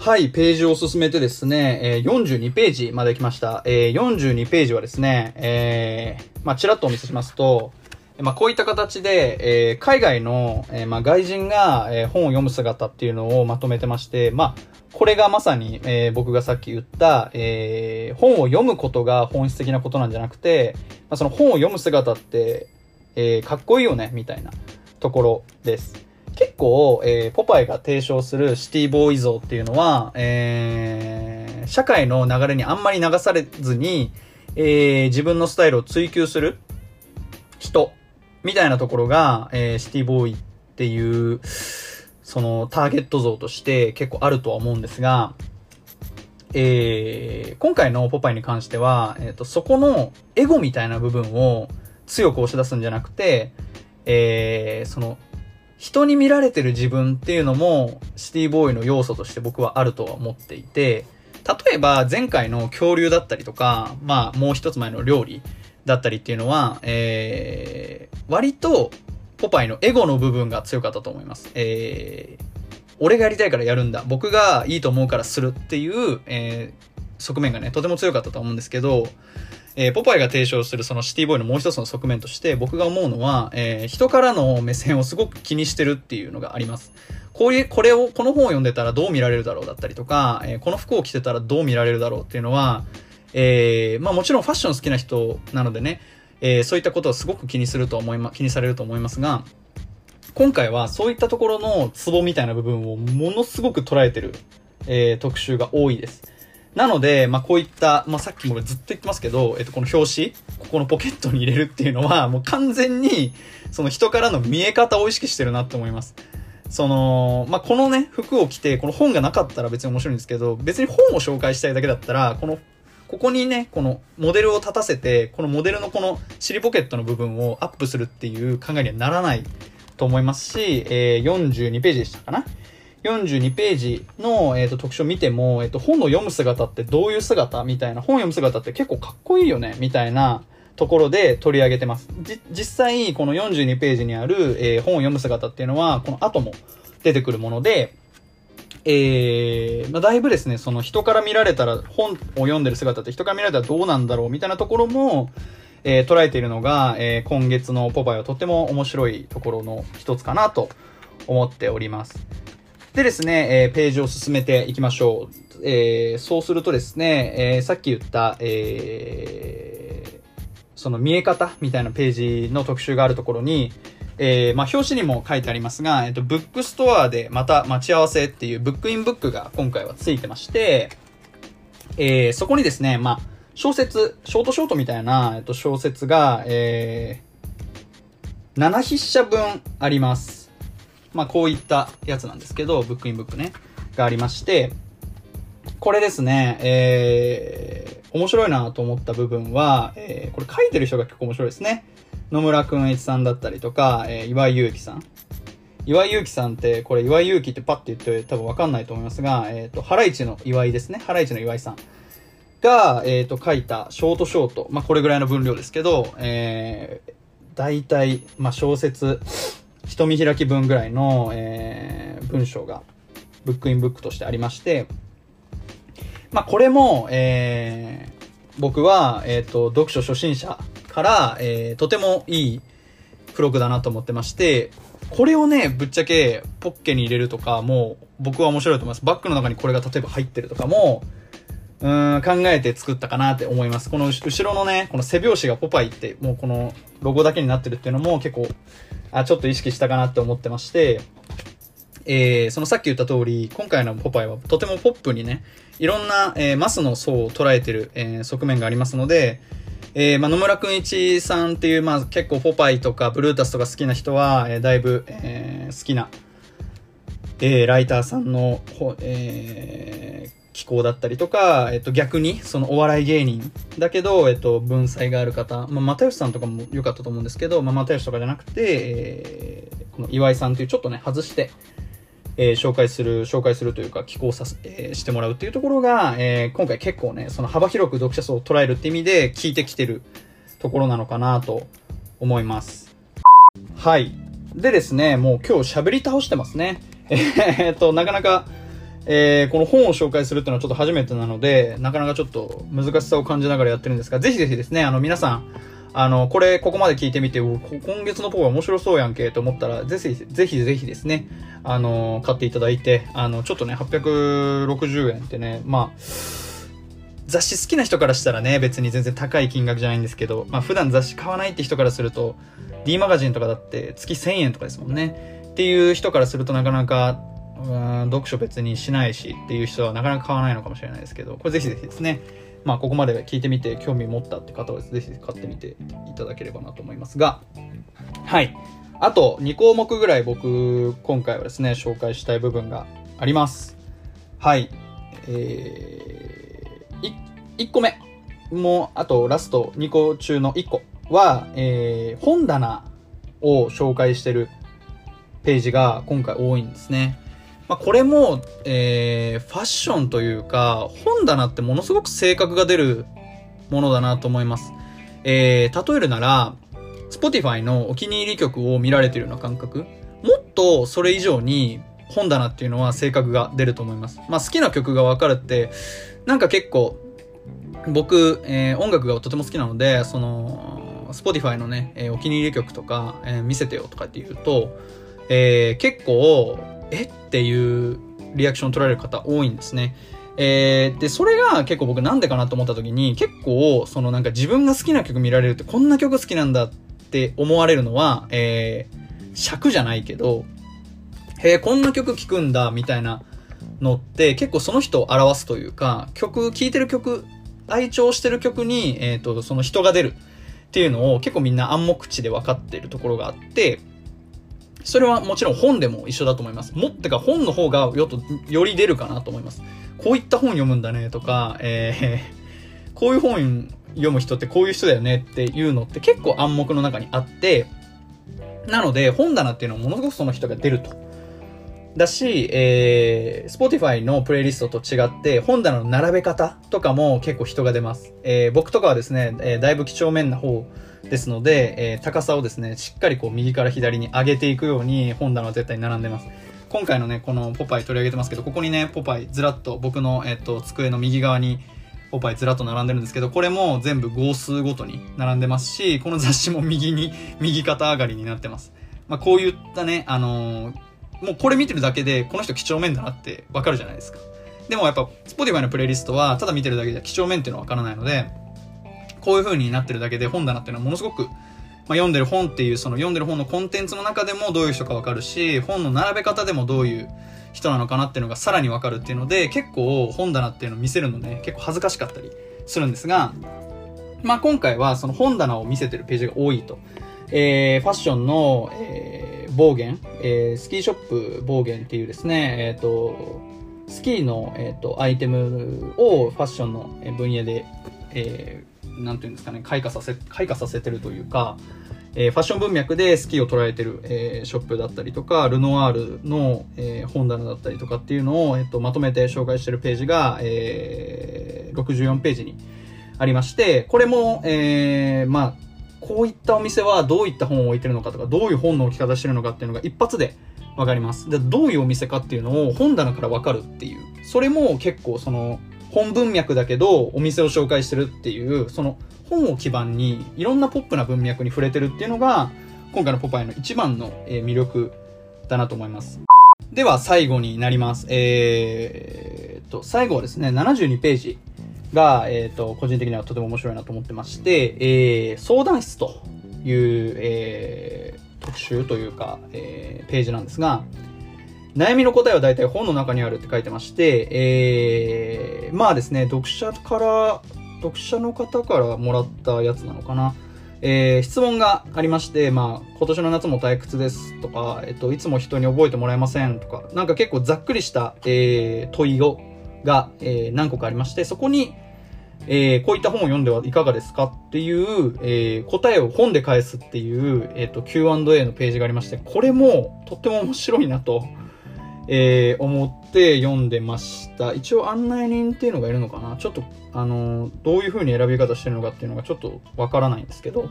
はい、ページを進めてですね、え、42ページまで来ました。え、42ページはですね、えー、まあ、ちらっとお見せしますと、まあ、こういった形で、えー、海外の、えー、まあ、外人が、えー、本を読む姿っていうのをまとめてまして、まあ、これがまさに、えー、僕がさっき言った、えー、本を読むことが本質的なことなんじゃなくて、まあ、その本を読む姿って、えー、かっこいいよね、みたいなところです。結構、えー、ポパイが提唱するシティボーイ像っていうのは、えー、社会の流れにあんまり流されずに、えー、自分のスタイルを追求する人みたいなところが、えー、シティボーイっていう、そのターゲット像として結構あるとは思うんですが、えー、今回のポパイに関しては、えっ、ー、と、そこのエゴみたいな部分を強く押し出すんじゃなくて、えー、その、人に見られてる自分っていうのもシティボーイの要素として僕はあるとは思っていて、例えば前回の恐竜だったりとか、まあもう一つ前の料理だったりっていうのは、えー、割とポパイのエゴの部分が強かったと思います。えー、俺がやりたいからやるんだ。僕がいいと思うからするっていう、えー、側面がね、とても強かったと思うんですけど、えー、ポパイが提唱するそのシティボーイのもう一つの側面として僕が思うのは、えー、人からの目線をすごく気にしてるっていうのがあります。こういう、これを、この本を読んでたらどう見られるだろうだったりとか、えー、この服を着てたらどう見られるだろうっていうのは、えー、まあもちろんファッション好きな人なのでね、えー、そういったことをすごく気にすると思いま、気にされると思いますが、今回はそういったところのツボみたいな部分をものすごく捉えてる、えー、特集が多いです。なので、まあ、こういった、まあ、さっきもずっと言ってますけど、えっと、この表紙、ここのポケットに入れるっていうのは、もう完全に、その人からの見え方を意識してるなって思います。その、まあ、このね、服を着て、この本がなかったら別に面白いんですけど、別に本を紹介したいだけだったら、この、ここにね、このモデルを立たせて、このモデルのこの尻ポケットの部分をアップするっていう考えにはならないと思いますし、えー、42ページでしたかな42ページの、えーと、特集を見ても、えーと、本を読む姿ってどういう姿？みたいな、本を読む姿って結構かっこいいよね？みたいなところで取り上げてます。実際、この42ページにある、えー、本を読む姿っていうのは、この後も出てくるもので、えー、まあ、だいぶですね、その人から見られたら、本を読んでる姿って人から見られたらどうなんだろう？みたいなところも、えー、捉えているのが、えー、今月のポパイはとっても面白いところの一つかなと思っております。でですね、えー、ページを進めていきましょう。えー、そうするとですね、えー、さっき言った、え、その見え方みたいなページの特集があるところに、えー、まあ、表紙にも書いてありますが、えっと、ブックストアでまた待ち合わせっていうブックインブックが今回はついてまして、えー、そこにですね、まあ、小説、ショートショートみたいな、えっと、小説が、えー、7筆者分あります。まあ、こういったやつなんですけど、ブックインブックね、がありまして、これですね、えー、面白いなと思った部分は、えー、これ書いてる人が結構面白いですね。野村くん一さんだったりとか、えー、岩井祐樹さん。岩井祐樹さんって、これ岩井祐樹ってパッて言って多分わかんないと思いますが、えっ、ー、と、ハライチの岩井ですね。ハライチの岩井さん。が、えっ、ー、と、書いたショートショート。まあ、これぐらいの分量ですけど、えー、大体、まあ、小説、一見開き分ぐらいの、えー、文章が、ブックインブックとしてありまして、まあ、これも、えー、僕は、えっ、ー、と、読書初心者から、えー、とてもいい付録だなと思ってまして、これをね、ぶっちゃけポッケに入れるとかも、僕は面白いと思います。バッグの中にこれが例えば入ってるとかも、うん、考えて作ったかなって思います。この後ろのね、この背拍子がポパイって、もうこのロゴだけになってるっていうのも結構、あ、ちょっと意識したかなって思ってまして、えー、そのさっき言った通り、今回のポパイはとてもポップにね、いろんな、えー、マスの層を捉えてる、えー、側面がありますので、えー、まあ、野村くんいちさんっていう、まあ、結構ポパイとかブルータスとか好きな人は、えー、だいぶ、えー、好きな、えー、ライターさんの、えー、気候だったりとか、えっと、逆に、そのお笑い芸人だけど、えっと、文才がある方、まあ、又吉さんとかも良かったと思うんですけど、まあ、又吉とかじゃなくて、えー、この岩井さんというちょっとね、外して、えー、紹介する、紹介するというか、寄稿させ、えー、してもらうっていうところが、えー、今回結構ね、その幅広く読者層を捉えるって意味で聞いてきてるところなのかなと思います。はい。でですね、もう今日喋り倒してますね。えっと、なかなか、えー、この本を紹介するっていうのはちょっと初めてなので、なかなかちょっと難しさを感じながらやってるんですが、ぜひぜひですね、あの皆さん、あの、これ、ここまで聞いてみて、今月のポーは面白そうやんけと思ったら、ぜひ、ぜひぜひですね、あの、買っていただいて、あの、ちょっとね、860円ってね、まあ、雑誌好きな人からしたらね、別に全然高い金額じゃないんですけど、まあ普段雑誌買わないって人からすると、D マガジンとかだって月1000円とかですもんね。っていう人からするとなかなか、うん読書別にしないしっていう人はなかなか買わないのかもしれないですけど、これぜひぜひですね、まあここまで聞いてみて興味持ったって方はぜひ買ってみていただければなと思いますが、はい。あと2項目ぐらい僕今回はですね、紹介したい部分があります。はい。えー、1個目。もう、あとラスト2個中の1個は、えー、本棚を紹介してるページが今回多いんですね。まあ、これも、えー、ファッションというか、本棚ってものすごく性格が出るものだなと思います。えー、例えるなら、Spotify のお気に入り曲を見られてるような感覚もっとそれ以上に本棚っていうのは性格が出ると思います。まあ好きな曲がわかるって、なんか結構、僕、えー、音楽がとても好きなので、その、Spotify のね、えー、お気に入り曲とか、えー、見せてよとかって言うと、えー、結構、え？っていうリアクション取られる方多いんですね。えー、で、それが結構僕なんでかなと思った時に、結構、そのなんか自分が好きな曲見られるってこんな曲好きなんだって思われるのは、えー、尺じゃないけど、へえ、こんな曲聴くんだ、みたいなのって結構その人を表すというか、曲、聴いてる曲、愛聴してる曲に、えっ、ー、と、その人が出るっていうのを結構みんな暗黙知で分かってるところがあって、それはもちろん本でも一緒だと思います。もってか本の方がよと、より出るかなと思います。こういった本読むんだねとか、えー、こういう本読む人ってこういう人だよねっていうのって結構暗黙の中にあって、なので本棚っていうのはものすごくその人が出ると。だし、えー、Spotify のプレイリストと違って、本棚の並べ方とかも結構人が出ます。えー、僕とかはですね、えー、だいぶ几帳面な方ですので、えー、高さをですね、しっかりこう右から左に上げていくように本棚は絶対に並んでます。今回のね、このポパイ取り上げてますけど、ここにね、ポパイずらっと僕の、えっと、机の右側にポパイずらっと並んでるんですけど、これも全部号数ごとに並んでますし、この雑誌も右に、右肩上がりになってます。まあ、こういったね、あのー、もうこれ見てるだけで、この人几帳面だなってわかるじゃないですか。でもやっぱ、Spotify のプレイリストは、ただ見てるだけで几帳面っていうのはわからないので、こういう風になってるだけで本棚っていうのはものすごく、まあ、読んでる本っていう、その読んでる本のコンテンツの中でもどういう人かわかるし、本の並べ方でもどういう人なのかなっていうのがさらにわかるっていうので、結構本棚っていうのを見せるのね、結構恥ずかしかったりするんですが、まあ今回はその本棚を見せてるページが多いと。えー、ファッションの、えー、暴言、えー、スキーショップ暴言っていうですね、えっ、ー、と、スキーの、えっ、ー、と、アイテムをファッションの分野で、えー、なんていうんですかね、開花させ、開花させてるというか、えー、ファッション文脈でスキーを捉えてる、えー、ショップだったりとか、ルノワールの、えー、本棚だったりとかっていうのを、えっ、と、まとめて紹介してるページが、えー、64ページにありまして、これも、えー、まあ、こういったお店はどういった本を置いてるのかとか、どういう本の置き方してるのかっていうのが一発でわかります。で、どういうお店かっていうのを本棚からわかるっていう。それも結構その、本文脈だけどお店を紹介してるっていう、その本を基盤にいろんなポップな文脈に触れてるっていうのが、今回のポパイの一番の魅力だなと思います。では最後になります。えー、っと、最後はですね、72ページが、えっ、と、個人的にはとても面白いなと思ってまして、えー、相談室という、えー、特集というか、えー、ページなんですが、悩みの答えは大体本の中にあるって書いてまして、えー、まあですね、読者から、読者の方からもらったやつなのかな。えー、質問がありまして、まあ、今年の夏も退屈ですとか、えっと、いつも人に覚えてもらえませんとか、なんか結構ざっくりした、えー、問いを、が、えー、何個かありまして、そこに、えー、こういった本を読んではいかがですかっていう、えー、答えを本で返すっていう、えっ、ー、と、Q&A のページがありまして、これもとっても面白いなと、えー、思って読んでました。一応案内人っていうのがいるのかな？ちょっと、あの、どういう風に選び方してるのかっていうのがちょっとわからないんですけど、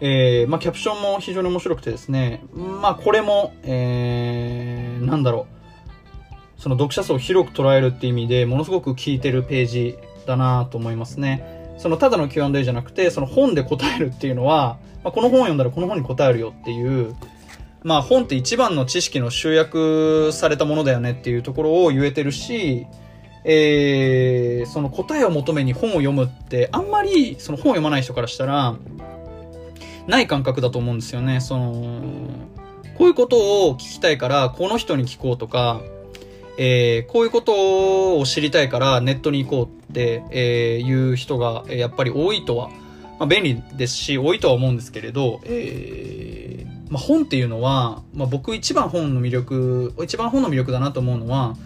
えー、まあ、キャプションも非常に面白くてですね、まあ、これも、えー、なんだろう、その読者層を広く捉えるっていう意味でものすごく効いてるページだなと思いますね。そのただの Q&A じゃなくて、その本で答えるっていうのは、まあ、この本を読んだらこの本に答えるよっていう、まあ本って一番の知識の集約されたものだよねっていうところを言えてるし、えー、その答えを求めに本を読むってあんまりその本を読まない人からしたらない感覚だと思うんですよね。その、こういうことを聞きたいから、この人に聞こうとか、えー、こういうことを知りたいからネットに行こうって、えー、いう人がやっぱり多いとは、まあ、便利ですし、多いとは思うんですけれど、えー、まあ、本っていうのは、まあ、僕一番本の魅力、一番本の魅力だなと思うのは、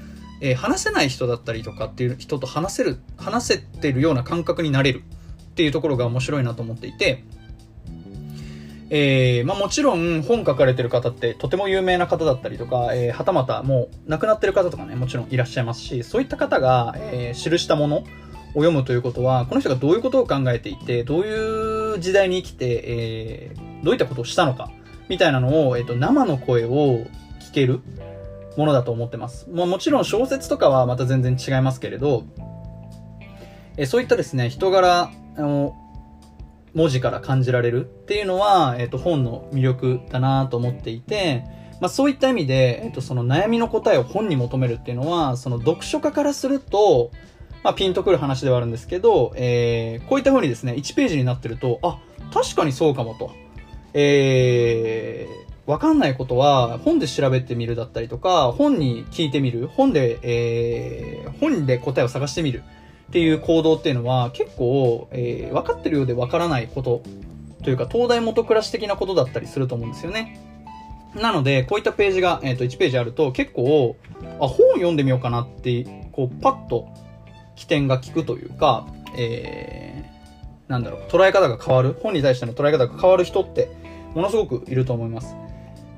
えー、話せない人だったりとかっていう人と話せる、話せてるような感覚になれるっていうところが面白いなと思っていて、えー、まあもちろん本書かれてる方ってとても有名な方だったりとか、えー、はたまたもう亡くなってる方とかね、もちろんいらっしゃいますし、そういった方が、えー、記したものを読むということは、この人がどういうことを考えていて、どういう時代に生きて、えー、どういったことをしたのか、みたいなのを、えっ、と、生の声を聞けるものだと思ってます。まあもちろん小説とかはまた全然違いますけれど、え、そういったですね、人柄、あの、文字から感じられるっていうのは、えっ、と、本の魅力だなと思っていて、まあそういった意味で、えっ、と、その悩みの答えを本に求めるっていうのは、その読書家からすると、まあピンとくる話ではあるんですけど、えー、こういった風にですね、1ページになってると、あ、確かにそうかもと。えー、わかんないことは本で調べてみるだったりとか、本に聞いてみる、本で、えー、本で答えを探してみる。っていう行動っていうのは結構、えー、分かってるようで分からないことというか東大元暮らし的なことだったりすると思うんですよね。なので、こういったページが、えっ、ー、と、1ページあると結構、あ、本読んでみようかなって、こう、パッと起点が効くというか、えー、なんだろう、捉え方が変わる、本に対しての捉え方が変わる人って、ものすごくいると思います。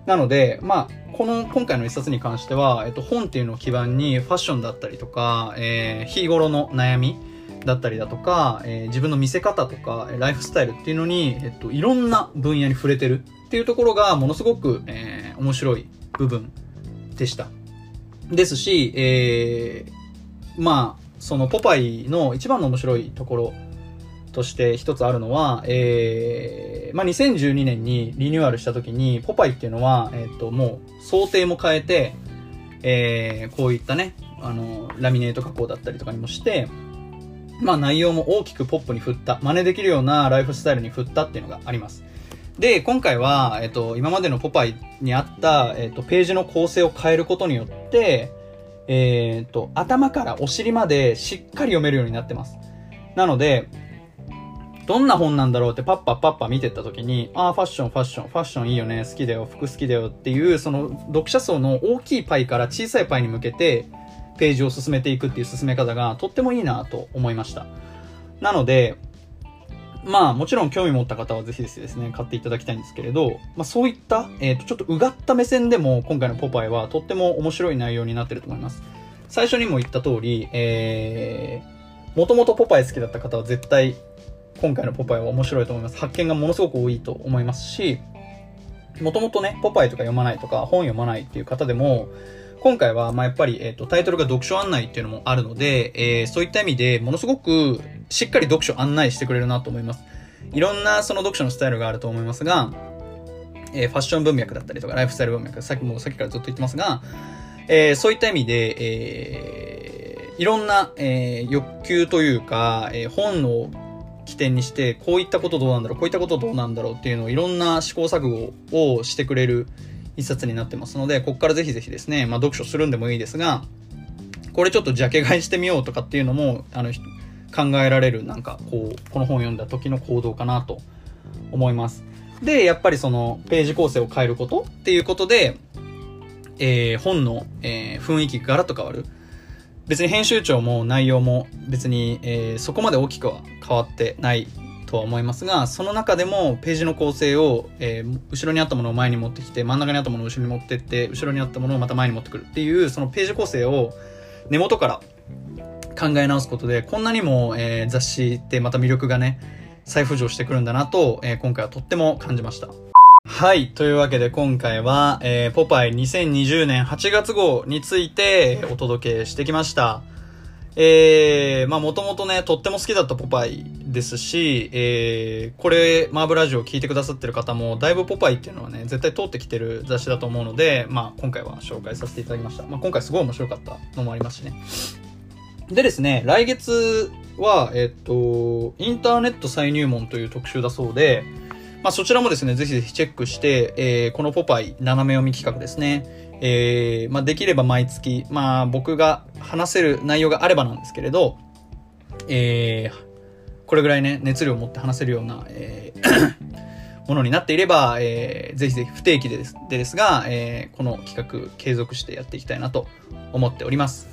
なので、まあ、この今回の一冊に関しては、えっと、本っていうのを基盤にファッションだったりとか、えー、日頃の悩みだったりだとか、えー、自分の見せ方とか、ライフスタイルっていうのに、えっと、いろんな分野に触れてるっていうところがものすごく、えー、面白い部分でした。ですし、えー、まあ、そのポパイの一番の面白いところとして一つあるのは、えー、まあ、2012年にリニューアルした時に、ポパイっていうのは、えっ、ー、と、もう想定も変えて、えー、こういったね、あの、ラミネート加工だったりとかにもして、まあ内容も大きくポップに振った、真似できるようなライフスタイルに振ったっていうのがあります。で、今回は、えっ、ー、と、今までのポパイにあった、えっ、ー、と、ページの構成を変えることによって、えっ、ー、と、頭からお尻までしっかり読めるようになってます。なので、どんな本なんだろうってパッパッパッパ見てった時に、ああ、ファッション、ファッション、ファッションいいよね、好きだよ、服好きだよっていう、その読者層の大きいパイから小さいパイに向けて、ページを進めていくっていう進め方がとってもいいなと思いました。なので、まあもちろん興味持った方はぜひですね、買っていただきたいんですけれど、まあそういった、えっ、ー、とちょっとうがった目線でも今回のポパイはとっても面白い内容になってると思います。最初にも言った通り、えー、もともとポパイ好きだった方は絶対今回のポパイは面白いと思います。発見がものすごく多いと思いますし、もともとね、ポパイとか読まないとか、本読まないっていう方でも、今回は、ま、やっぱり、えっ、と、タイトルが読書案内っていうのもあるので、えー、そういった意味で、ものすごく、しっかり読書案内してくれるなと思います。いろんな、その読書のスタイルがあると思いますが、えー、ファッション文脈だったりとか、ライフスタイル文脈、さっきもさっきからずっと言ってますが、えー、そういった意味で、えー、いろんな、えー、欲求というか、えー、本の起点にして、こういったことどうなんだろう、こういったことどうなんだろうっていうのをいろんな試行錯誤をしてくれる一冊になってますので、ここからぜひぜひですね、まあ読書するんでもいいですが、これちょっとジャケ買いしてみようとかっていうのも、あの、考えられるなんかこう、この本を読んだ時の行動かなと思います。で、やっぱりそのページ構成を変えることっていうことで、えー、本の、えー、雰囲気がガラッと変わる。別に編集長も内容も別に、えー、そこまで大きくは変わってないとは思いますが、その中でもページの構成を、えー、後ろにあったものを前に持ってきて、真ん中にあったものを後ろに持ってって、後ろにあったものをまた前に持ってくるっていう、そのページ構成を根元から考え直すことで、こんなにも、えー、雑誌ってまた魅力がね、再浮上してくるんだなと、え、今回はとっても感じました。はい。というわけで今回は、えー、ポパイ2020年8月号についてお届けしてきました。えー、まあもともとね、とっても好きだったポパイですし、えー、これ、マーブラジオを聞いてくださってる方も、だいぶポパイっていうのはね、絶対通ってきてる雑誌だと思うので、まあ今回は紹介させていただきました。まあ今回すごい面白かったのもありますしね。でですね、来月は、えっと、インターネット再入門という特集だそうで、まあ、そちらもですね、ぜひぜひチェックして、えー、このポパイ斜め読み企画ですね、えー、まあ、できれば毎月、まあ、僕が話せる内容があればなんですけれど、えー、これぐらいね、熱量を持って話せるような、えー ものになっていれば、えー、ぜひぜひ不定期でですでですが、えー、この企画継続してやっていきたいなと思っております。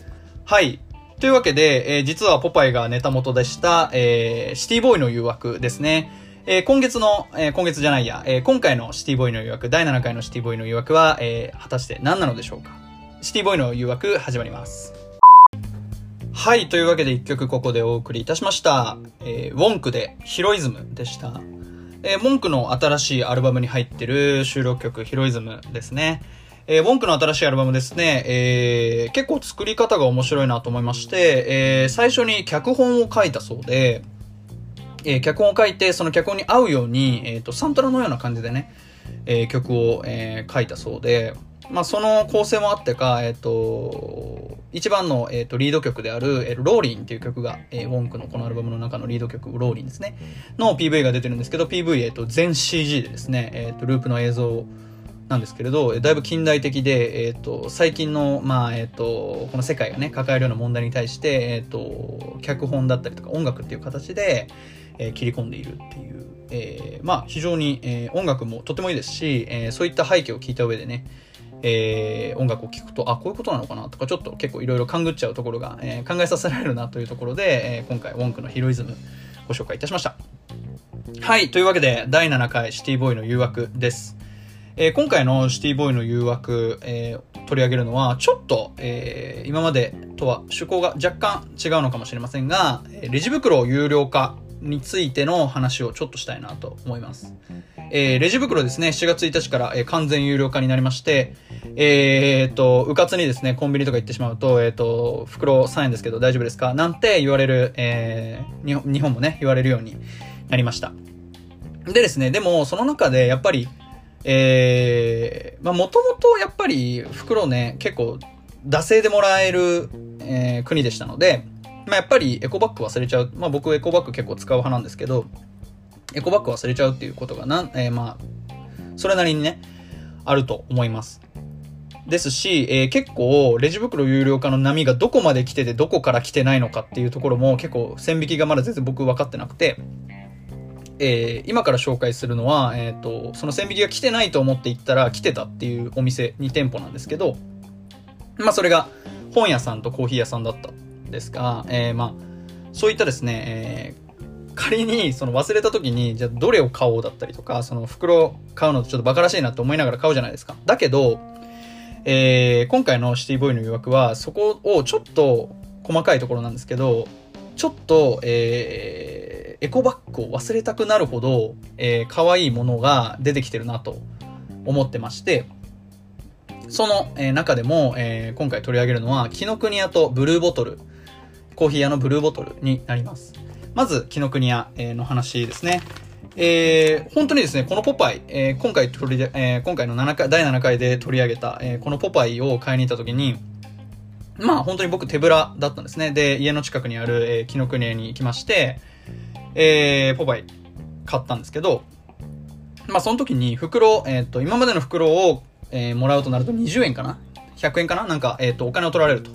はい。というわけで、えー、実はポパイがネタ元でした、えー、シティボーイの誘惑ですね。えー、今月の、えー、今月じゃないや、えー、今回のシティボーイの誘惑、第7回のシティボーイの誘惑は、えー、果たして何なのでしょうかシティボーイの誘惑始まります。はい、というわけで一曲ここでお送りいたしました。えー、ウォンクでヒロイズムでした。えー、モンクの新しいアルバムに入ってる収録曲、ヒロイズムですね。えー、モンクの新しいアルバムですね、えー、結構作り方が面白いなと思いまして、えー、最初に脚本を書いたそうで、えー、脚本を書いて、その脚本に合うように、えっ、ー、と、サントラのような感じでね、えー、曲を、えー、書いたそうで、まあ、その構成もあってか、えっ、ー、と、一番の、えーと、リード曲である、えー、ローリンっていう曲が、えー、ウォンクのこのアルバムの中のリード曲、ローリンですね。の PV が出てるんですけど、PV、えっ、ー、と、全 CG でですね、えっ、ー、と、ループの映像なんですけれど、だいぶ近代的で、えっ、と、最近の、まあ、えっ、と、この世界がね、抱えるような問題に対して、えっ、と、脚本だったりとか音楽っていう形で、え切り込んでいるっていう、えまあ、非常に、え音楽もとてもいいですし、えそういった背景を聞いた上でね、えー、音楽を聴くと、あ、こういうことなのかなとか、ちょっと結構いろいろ勘ぐっちゃうところが、えー、考えさせられるなというところで、えー、今回、ウォンクのヒロイズムご紹介いたしました。はい、というわけで、第7回シティボーイの誘惑です。えー、今回のシティボーイの誘惑、えー、取り上げるのは、ちょっと、えー、今までとは趣向が若干違うのかもしれませんが、レジ袋を有料化についての話をちょっとしたいなと思います。えー、レジ袋ですね、7月1日から、えー、完全有料化になりまして、えー、っと、うかつにですね、コンビニとか行ってしまうと、えー、っと、袋3円ですけど大丈夫ですか？なんて言われる、えー、日本もね、言われるようになりました。でですね、でも、その中で、やっぱり、えー、まあ、もともとやっぱり袋ね、結構、惰性でもらえる、えー、国でしたので、まあ、やっぱりエコバッグ忘れちゃう。まあ、僕エコバッグ結構使う派なんですけど、エコバッグ忘れちゃうっていうことがな、えー、まあ、それなりにね、あると思います。ですし、えー、結構、レジ袋有料化の波がどこまで来ててどこから来てないのかっていうところも結構線引きがまだ全然僕分かってなくて、えー、今から紹介するのは、え、ー、と、その線引きが来てないと思って行ったら来てたっていうお店2店舗なんですけど、まあそれが本屋さんとコーヒー屋さんだったですが、えー、まあ、そういったですね、え仮にその忘れた時に、じゃあどれを買おうだったりとか、その袋買うのちょっとバカらしいなって思いながら買うじゃないですか。だけど、えー、今回のシティボーイの誘惑は、そこをちょっと細かいところなんですけど、ちょっと、えー、エコバッグを忘れたくなるほど、えー、可愛いものが出てきてるなと思ってまして、その、えー、中でも、えー、今回取り上げるのは、紀ノ国屋とブルーボトル、コーヒー屋のブルーボトルになります。まず、紀ノ国屋の話ですね。えー、本当にですね、このポパイ、えー、今回取り、えー、今回の7回、第7回で取り上げた、えー、このポパイを買いに行った時に、まあ本当に僕手ぶらだったんですね。で、家の近くにある、えー、紀ノ国屋に行きまして、えー、ポパイ買ったんですけど、まあその時に袋、えっ、ー、と、今までの袋を、えー、もらうとなると20円かな ?100 円かな？なんか、えっ、ー、と、お金を取られると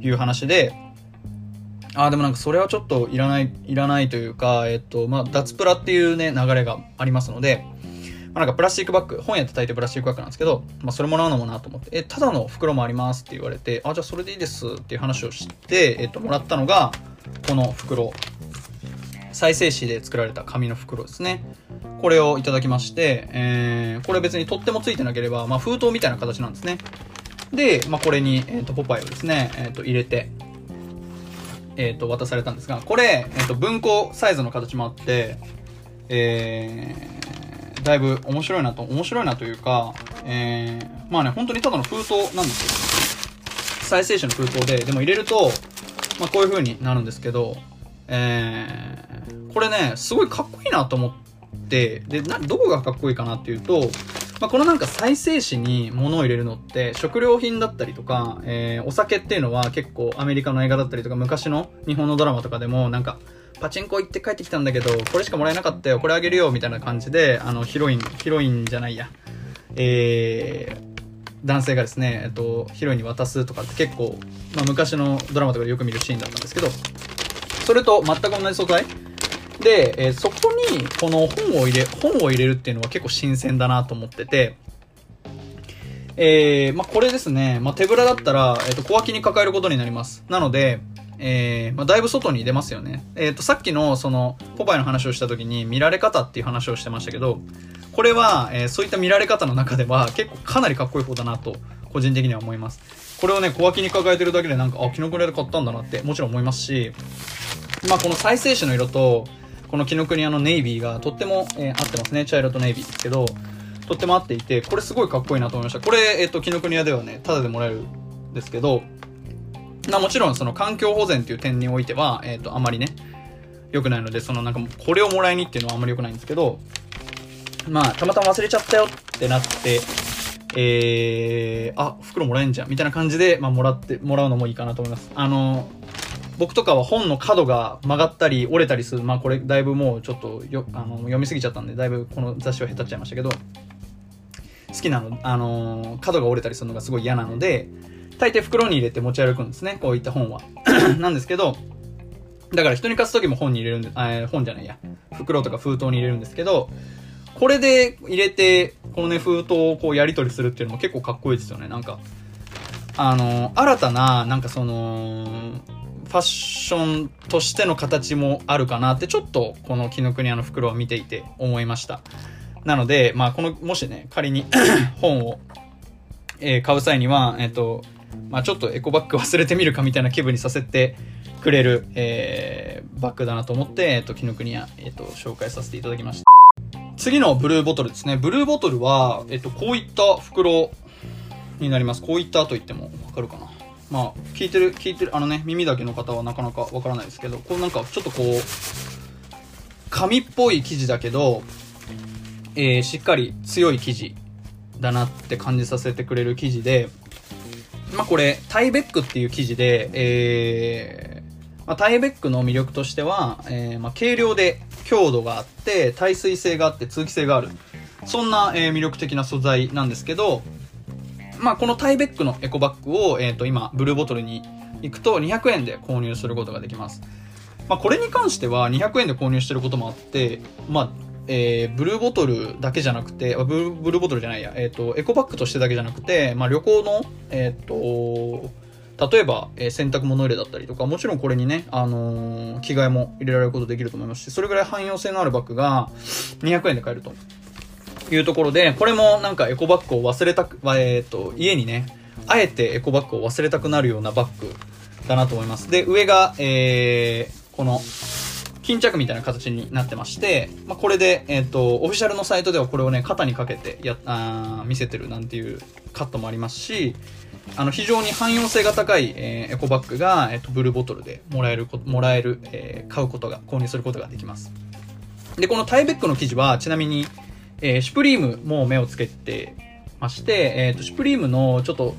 いう話で、あでもなんかそれはちょっといらない、いらないというか、えっと、まあ、脱プラっていうね、流れがありますので、まあ、なんかプラスチックバッグ、本屋って大抵プラスチックバッグなんですけど、まあ、それもらうのもなと思って、え、ただの袋もありますって言われて、あ、じゃあそれでいいですっていう話をして、えっと、もらったのが、この袋。再生紙で作られた紙の袋ですね。これをいただきまして、えー、これ別に取っ手もついてなければ、まあ、封筒みたいな形なんですね。で、まあ、これに、えっ、ー、と、ポパイをですね、えっ、ー、と、入れて、えっ、ー、と、渡されたんですが、これ、えっ、ー、と、文庫サイズの形もあって、えー、だいぶ面白いなと、面白いなというか、えー、まあね、本当にただの封筒なんですよ。再生紙の封筒で、でも入れると、まあこういう風になるんですけど、えー、これね、すごいかっこいいなと思って、で、な、どこがかっこいいかなっていうと、まあ、このなんか再生紙に物を入れるのって食料品だったりとか、えー、お酒っていうのは結構アメリカの映画だったりとか昔の日本のドラマとかでもなんかパチンコ行って帰ってきたんだけど、これしかもらえなかったよ、これあげるよ、みたいな感じで、あの、ヒロイン、ヒロインじゃないや、えー、男性がですね、えっと、ヒロインに渡すとかって結構、まあ、昔のドラマとかでよく見るシーンだったんですけど、それと全く同じ素材で、えー、そこにこの本を入れ、本を入れるっていうのは結構新鮮だなと思ってて、えー、まあ、これですね、まあ、手ぶらだったら、えっ、ー、と、小脇に抱えることになります。なので、えー、まあ、だいぶ外に出ますよね。えっ、と、さっきの、その、ポパイの話をした時に、見られ方っていう話をしてましたけど、これは、えそういった見られ方の中では、結構かなりかっこいい方だなと、個人的には思います。これをね、小脇に抱えてるだけでなんか、あ、キノコニアで買ったんだなって、もちろん思いますし、まあ、この再生紙の色と、このキノクニアのネイビーがとっても、えー、合ってますね。茶色とネイビーですけど、とっても合っていて、これすごいかっこいいなと思いました。これ、えっ、ー、と、キノクニアではね、タダでもらえるんですけど、まあもちろんその環境保全っていう点においては、えっ、ー、と、あまりね、良くないので、そのなんか、これをもらいにっていうのはあんまり良くないんですけど、まあ、たまたま忘れちゃったよってなって、えー、あ、袋もらえんじゃん、みたいな感じで、まあ、もらって、もらうのもいいかなと思います。あの、僕とかは本の角が曲がったり折れたりする。まあこれだいぶもうちょっとよあの読みすぎちゃったんで、だいぶこの雑誌は下手っちゃいましたけど、好きなの、あのー、角が折れたりするのがすごい嫌なので、大抵袋に入れて持ち歩くんですね。こういった本は。なんですけど、だから人に貸す時も本に入れるんで、あ本じゃないや。袋とか封筒に入れるんですけど、これで入れて、このね、封筒をこうやり取りするっていうのも結構かっこいいですよね。なんか、あのー、新たな、なんかその、ファッションとしての形もあるかなってちょっとこの紀ノ国屋の袋を見ていて思いました。なので、まあこの、もしね、仮に 本を、えー、買う際には、えっ、ー、と、まあちょっとエコバッグ忘れてみるかみたいな気分にさせてくれる、えー、バッグだなと思って、えっ、と、紀ノ国屋、えっ、と、紹介させていただきました。次のブルーボトルですね。ブルーボトルは、えっ、と、こういった袋になります。こういったと言ってもわかるかな。まあ、聞いてる、聞いてる、あのね、耳だけの方はなかなかわからないですけど、こうなんかちょっとこう、紙っぽい生地だけど、えー、しっかり強い生地だなって感じさせてくれる生地で、まあこれ、タイベックっていう生地で、えー、まあ、タイベックの魅力としては、えー、まあ軽量で強度があって、耐水性があって通気性がある。そんな、えー、魅力的な素材なんですけど、まあ、このタイベックのエコバッグを、え、ー、と、今、ブルーボトルに行くと200円で購入することができます。まあ、これに関しては200円で購入してることもあって、まあ、えー、ブルーボトルだけじゃなくて、ブルブルーボトルじゃないや、えっ、ー、と、エコバッグとしてだけじゃなくて、まあ、旅行の、えっ、ー、と、例えば、え、洗濯物入れだったりとか、もちろんこれにね、あの、着替えも入れられることできると思いますし、それぐらい汎用性のあるバッグが200円で買えるというところで、これもなんかエコバッグを忘れたく、えっ、と、家にね、あえてエコバッグを忘れたくなるようなバッグだなと思います。で、上が、えー、この、巾着みたいな形になってまして、まあ、これで、えっ、ー、と、オフィシャルのサイトではこれをね、肩にかけてや、あ見せてるなんていうカットもありますし、あの、非常に汎用性が高い、えー、エコバッグが、えっ、ー、と、ブルーボトルでもらえる、もらえる、え、買うことが、購入することができます。で、このタイベックの生地は、ちなみに、えー、シュプリームも目をつけてまして、えっ、ー、と、シュプリームのちょっと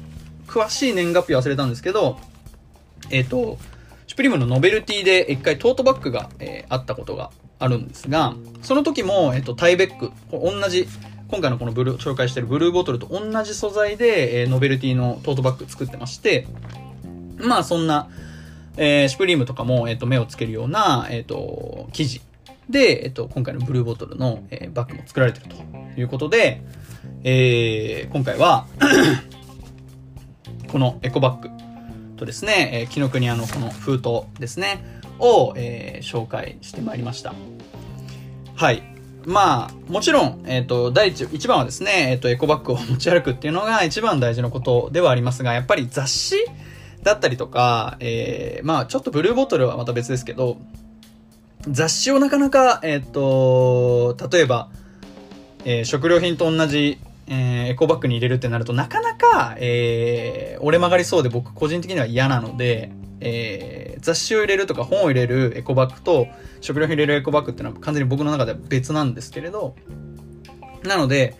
詳しい年月日忘れたんですけど、えっ、ー、と、シュプリームのノベルティで一回トートバッグが、えー、あったことがあるんですが、その時も、えっ、と、タイベック、同じ、今回のこのブルー、紹介してるブルーボトルと同じ素材で、えー、ノベルティのトートバッグ作ってまして、まあそんな、えー、シュプリームとかも、えっ、と、目をつけるような、えっ、と、生地で、えっと、今回のブルーボトルの、えー、バッグも作られてるということで、えー、今回は このエコバッグとですね、えー、紀ノ国屋のこの封筒ですね、を、えー、紹介してまいりました。はい。まあ、もちろん、えっ、ー、と、第一、一番はですね、えっ、ー、と、エコバッグを持ち歩くっていうのが一番大事なことではありますが、やっぱり雑誌だったりとか、えー、まあ、ちょっとブルーボトルはまた別ですけど、雑誌をなかなか、えっ、ー、と、例えば、えー、食料品と同じ、えー、エコバッグに入れるってなると、なかなか、えー、折れ曲がりそうで僕個人的には嫌なので、えー、雑誌を入れるとか本を入れるエコバッグと食料品入れるエコバッグっていうのは完全に僕の中では別なんですけれど、なので、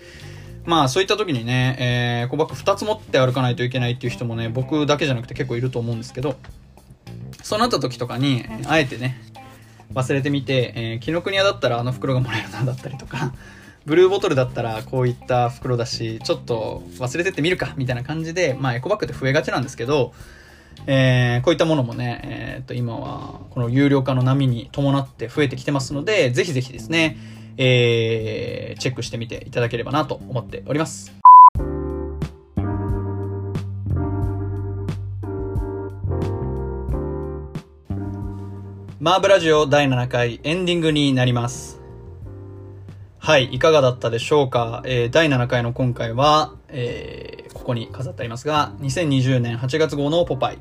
まあそういった時にね、えー、エコバッグ2つ持って歩かないといけないっていう人もね、僕だけじゃなくて結構いると思うんですけど、そうなった時とかに、あえてね、忘れてみて、えー、紀ノ国屋だったらあの袋がもらえるなだったりとか、ブルーボトルだったらこういった袋だし、ちょっと忘れてってみるか、みたいな感じで、まあエコバッグって増えがちなんですけど、えー、こういったものもね、えー、っと、今は、この有料化の波に伴って増えてきてますので、ぜひぜひですね、えー、チェックしてみていただければなと思っております。マーブラジオ第7回エンディングになります。はい、いかがだったでしょうか、えー、第7回の今回は、えー、ここに飾ってありますが、2020年8月号のポパイ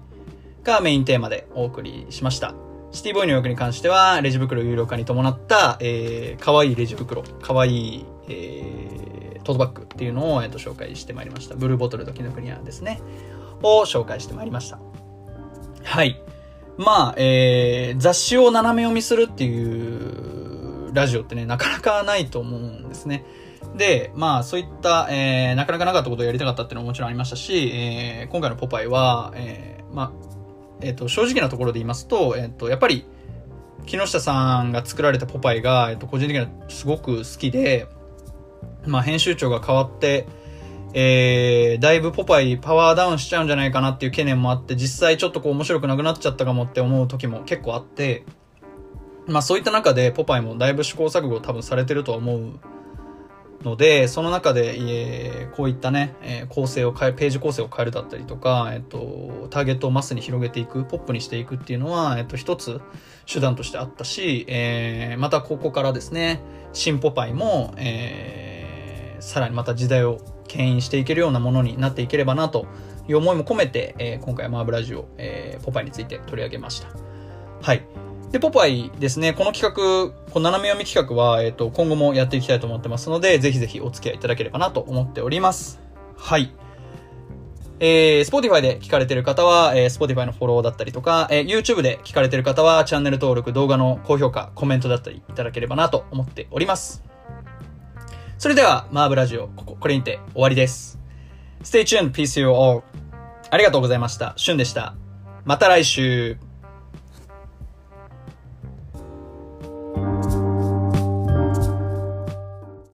がメインテーマでお送りしました。シティボーイの欲に関しては、レジ袋有料化に伴った、えー、可愛いレジ袋、可愛い、えー、トートバッグっていうのを、えー、と紹介してまいりました。ブルーボトルとキノクニアですね。を紹介してまいりました。はい。まあ、えー、雑誌を斜め読みするっていうラジオってね、なかなかないと思うんですね。で、まあ、そういった、えー、なかなかなかったことをやりたかったっていうのももちろんありましたし、えー、今回のポパイは、えー、まあ、えっ、ー、と、正直なところで言いますと、えっ、ー、と、やっぱり、木下さんが作られたポパイが、えっ、ー、と、個人的にはすごく好きで、まあ、編集長が変わって、えー、だいぶポパイパワーダウンしちゃうんじゃないかなっていう懸念もあって、実際ちょっとこう面白くなくなっちゃったかもって思う時も結構あって、まあそういった中でポパイもだいぶ試行錯誤多分されてるとは思うので、その中で、えー、こういったね、えー、構成を変え、ページ構成を変えるだったりとか、えっ、と、ターゲットをマスに広げていく、ポップにしていくっていうのは、えっ、と、一つ手段としてあったし、えー、またここからですね、新ポパイも、えー、さらにまた時代を牽引していけるようなものになっていければなという思いも込めて、えー、今回マーブラジオ、えー、ポパイについて取り上げました。はい。で、ポパイですね、この企画、この斜め読み企画は、えっ、ー、と、今後もやっていきたいと思ってますので、ぜひぜひお付き合いいただければなと思っております。はい。えー、Spotify で聞かれてる方は、えー、Spotify のフォローだったりとか、えー、YouTube で聞かれてる方は、チャンネル登録、動画の高評価、コメントだったりいただければなと思っております。それでは、マーブラジオ、ここ、これにて終わりです。Stay tuned, peace you all. ありがとうございました。シュンでした。また来週。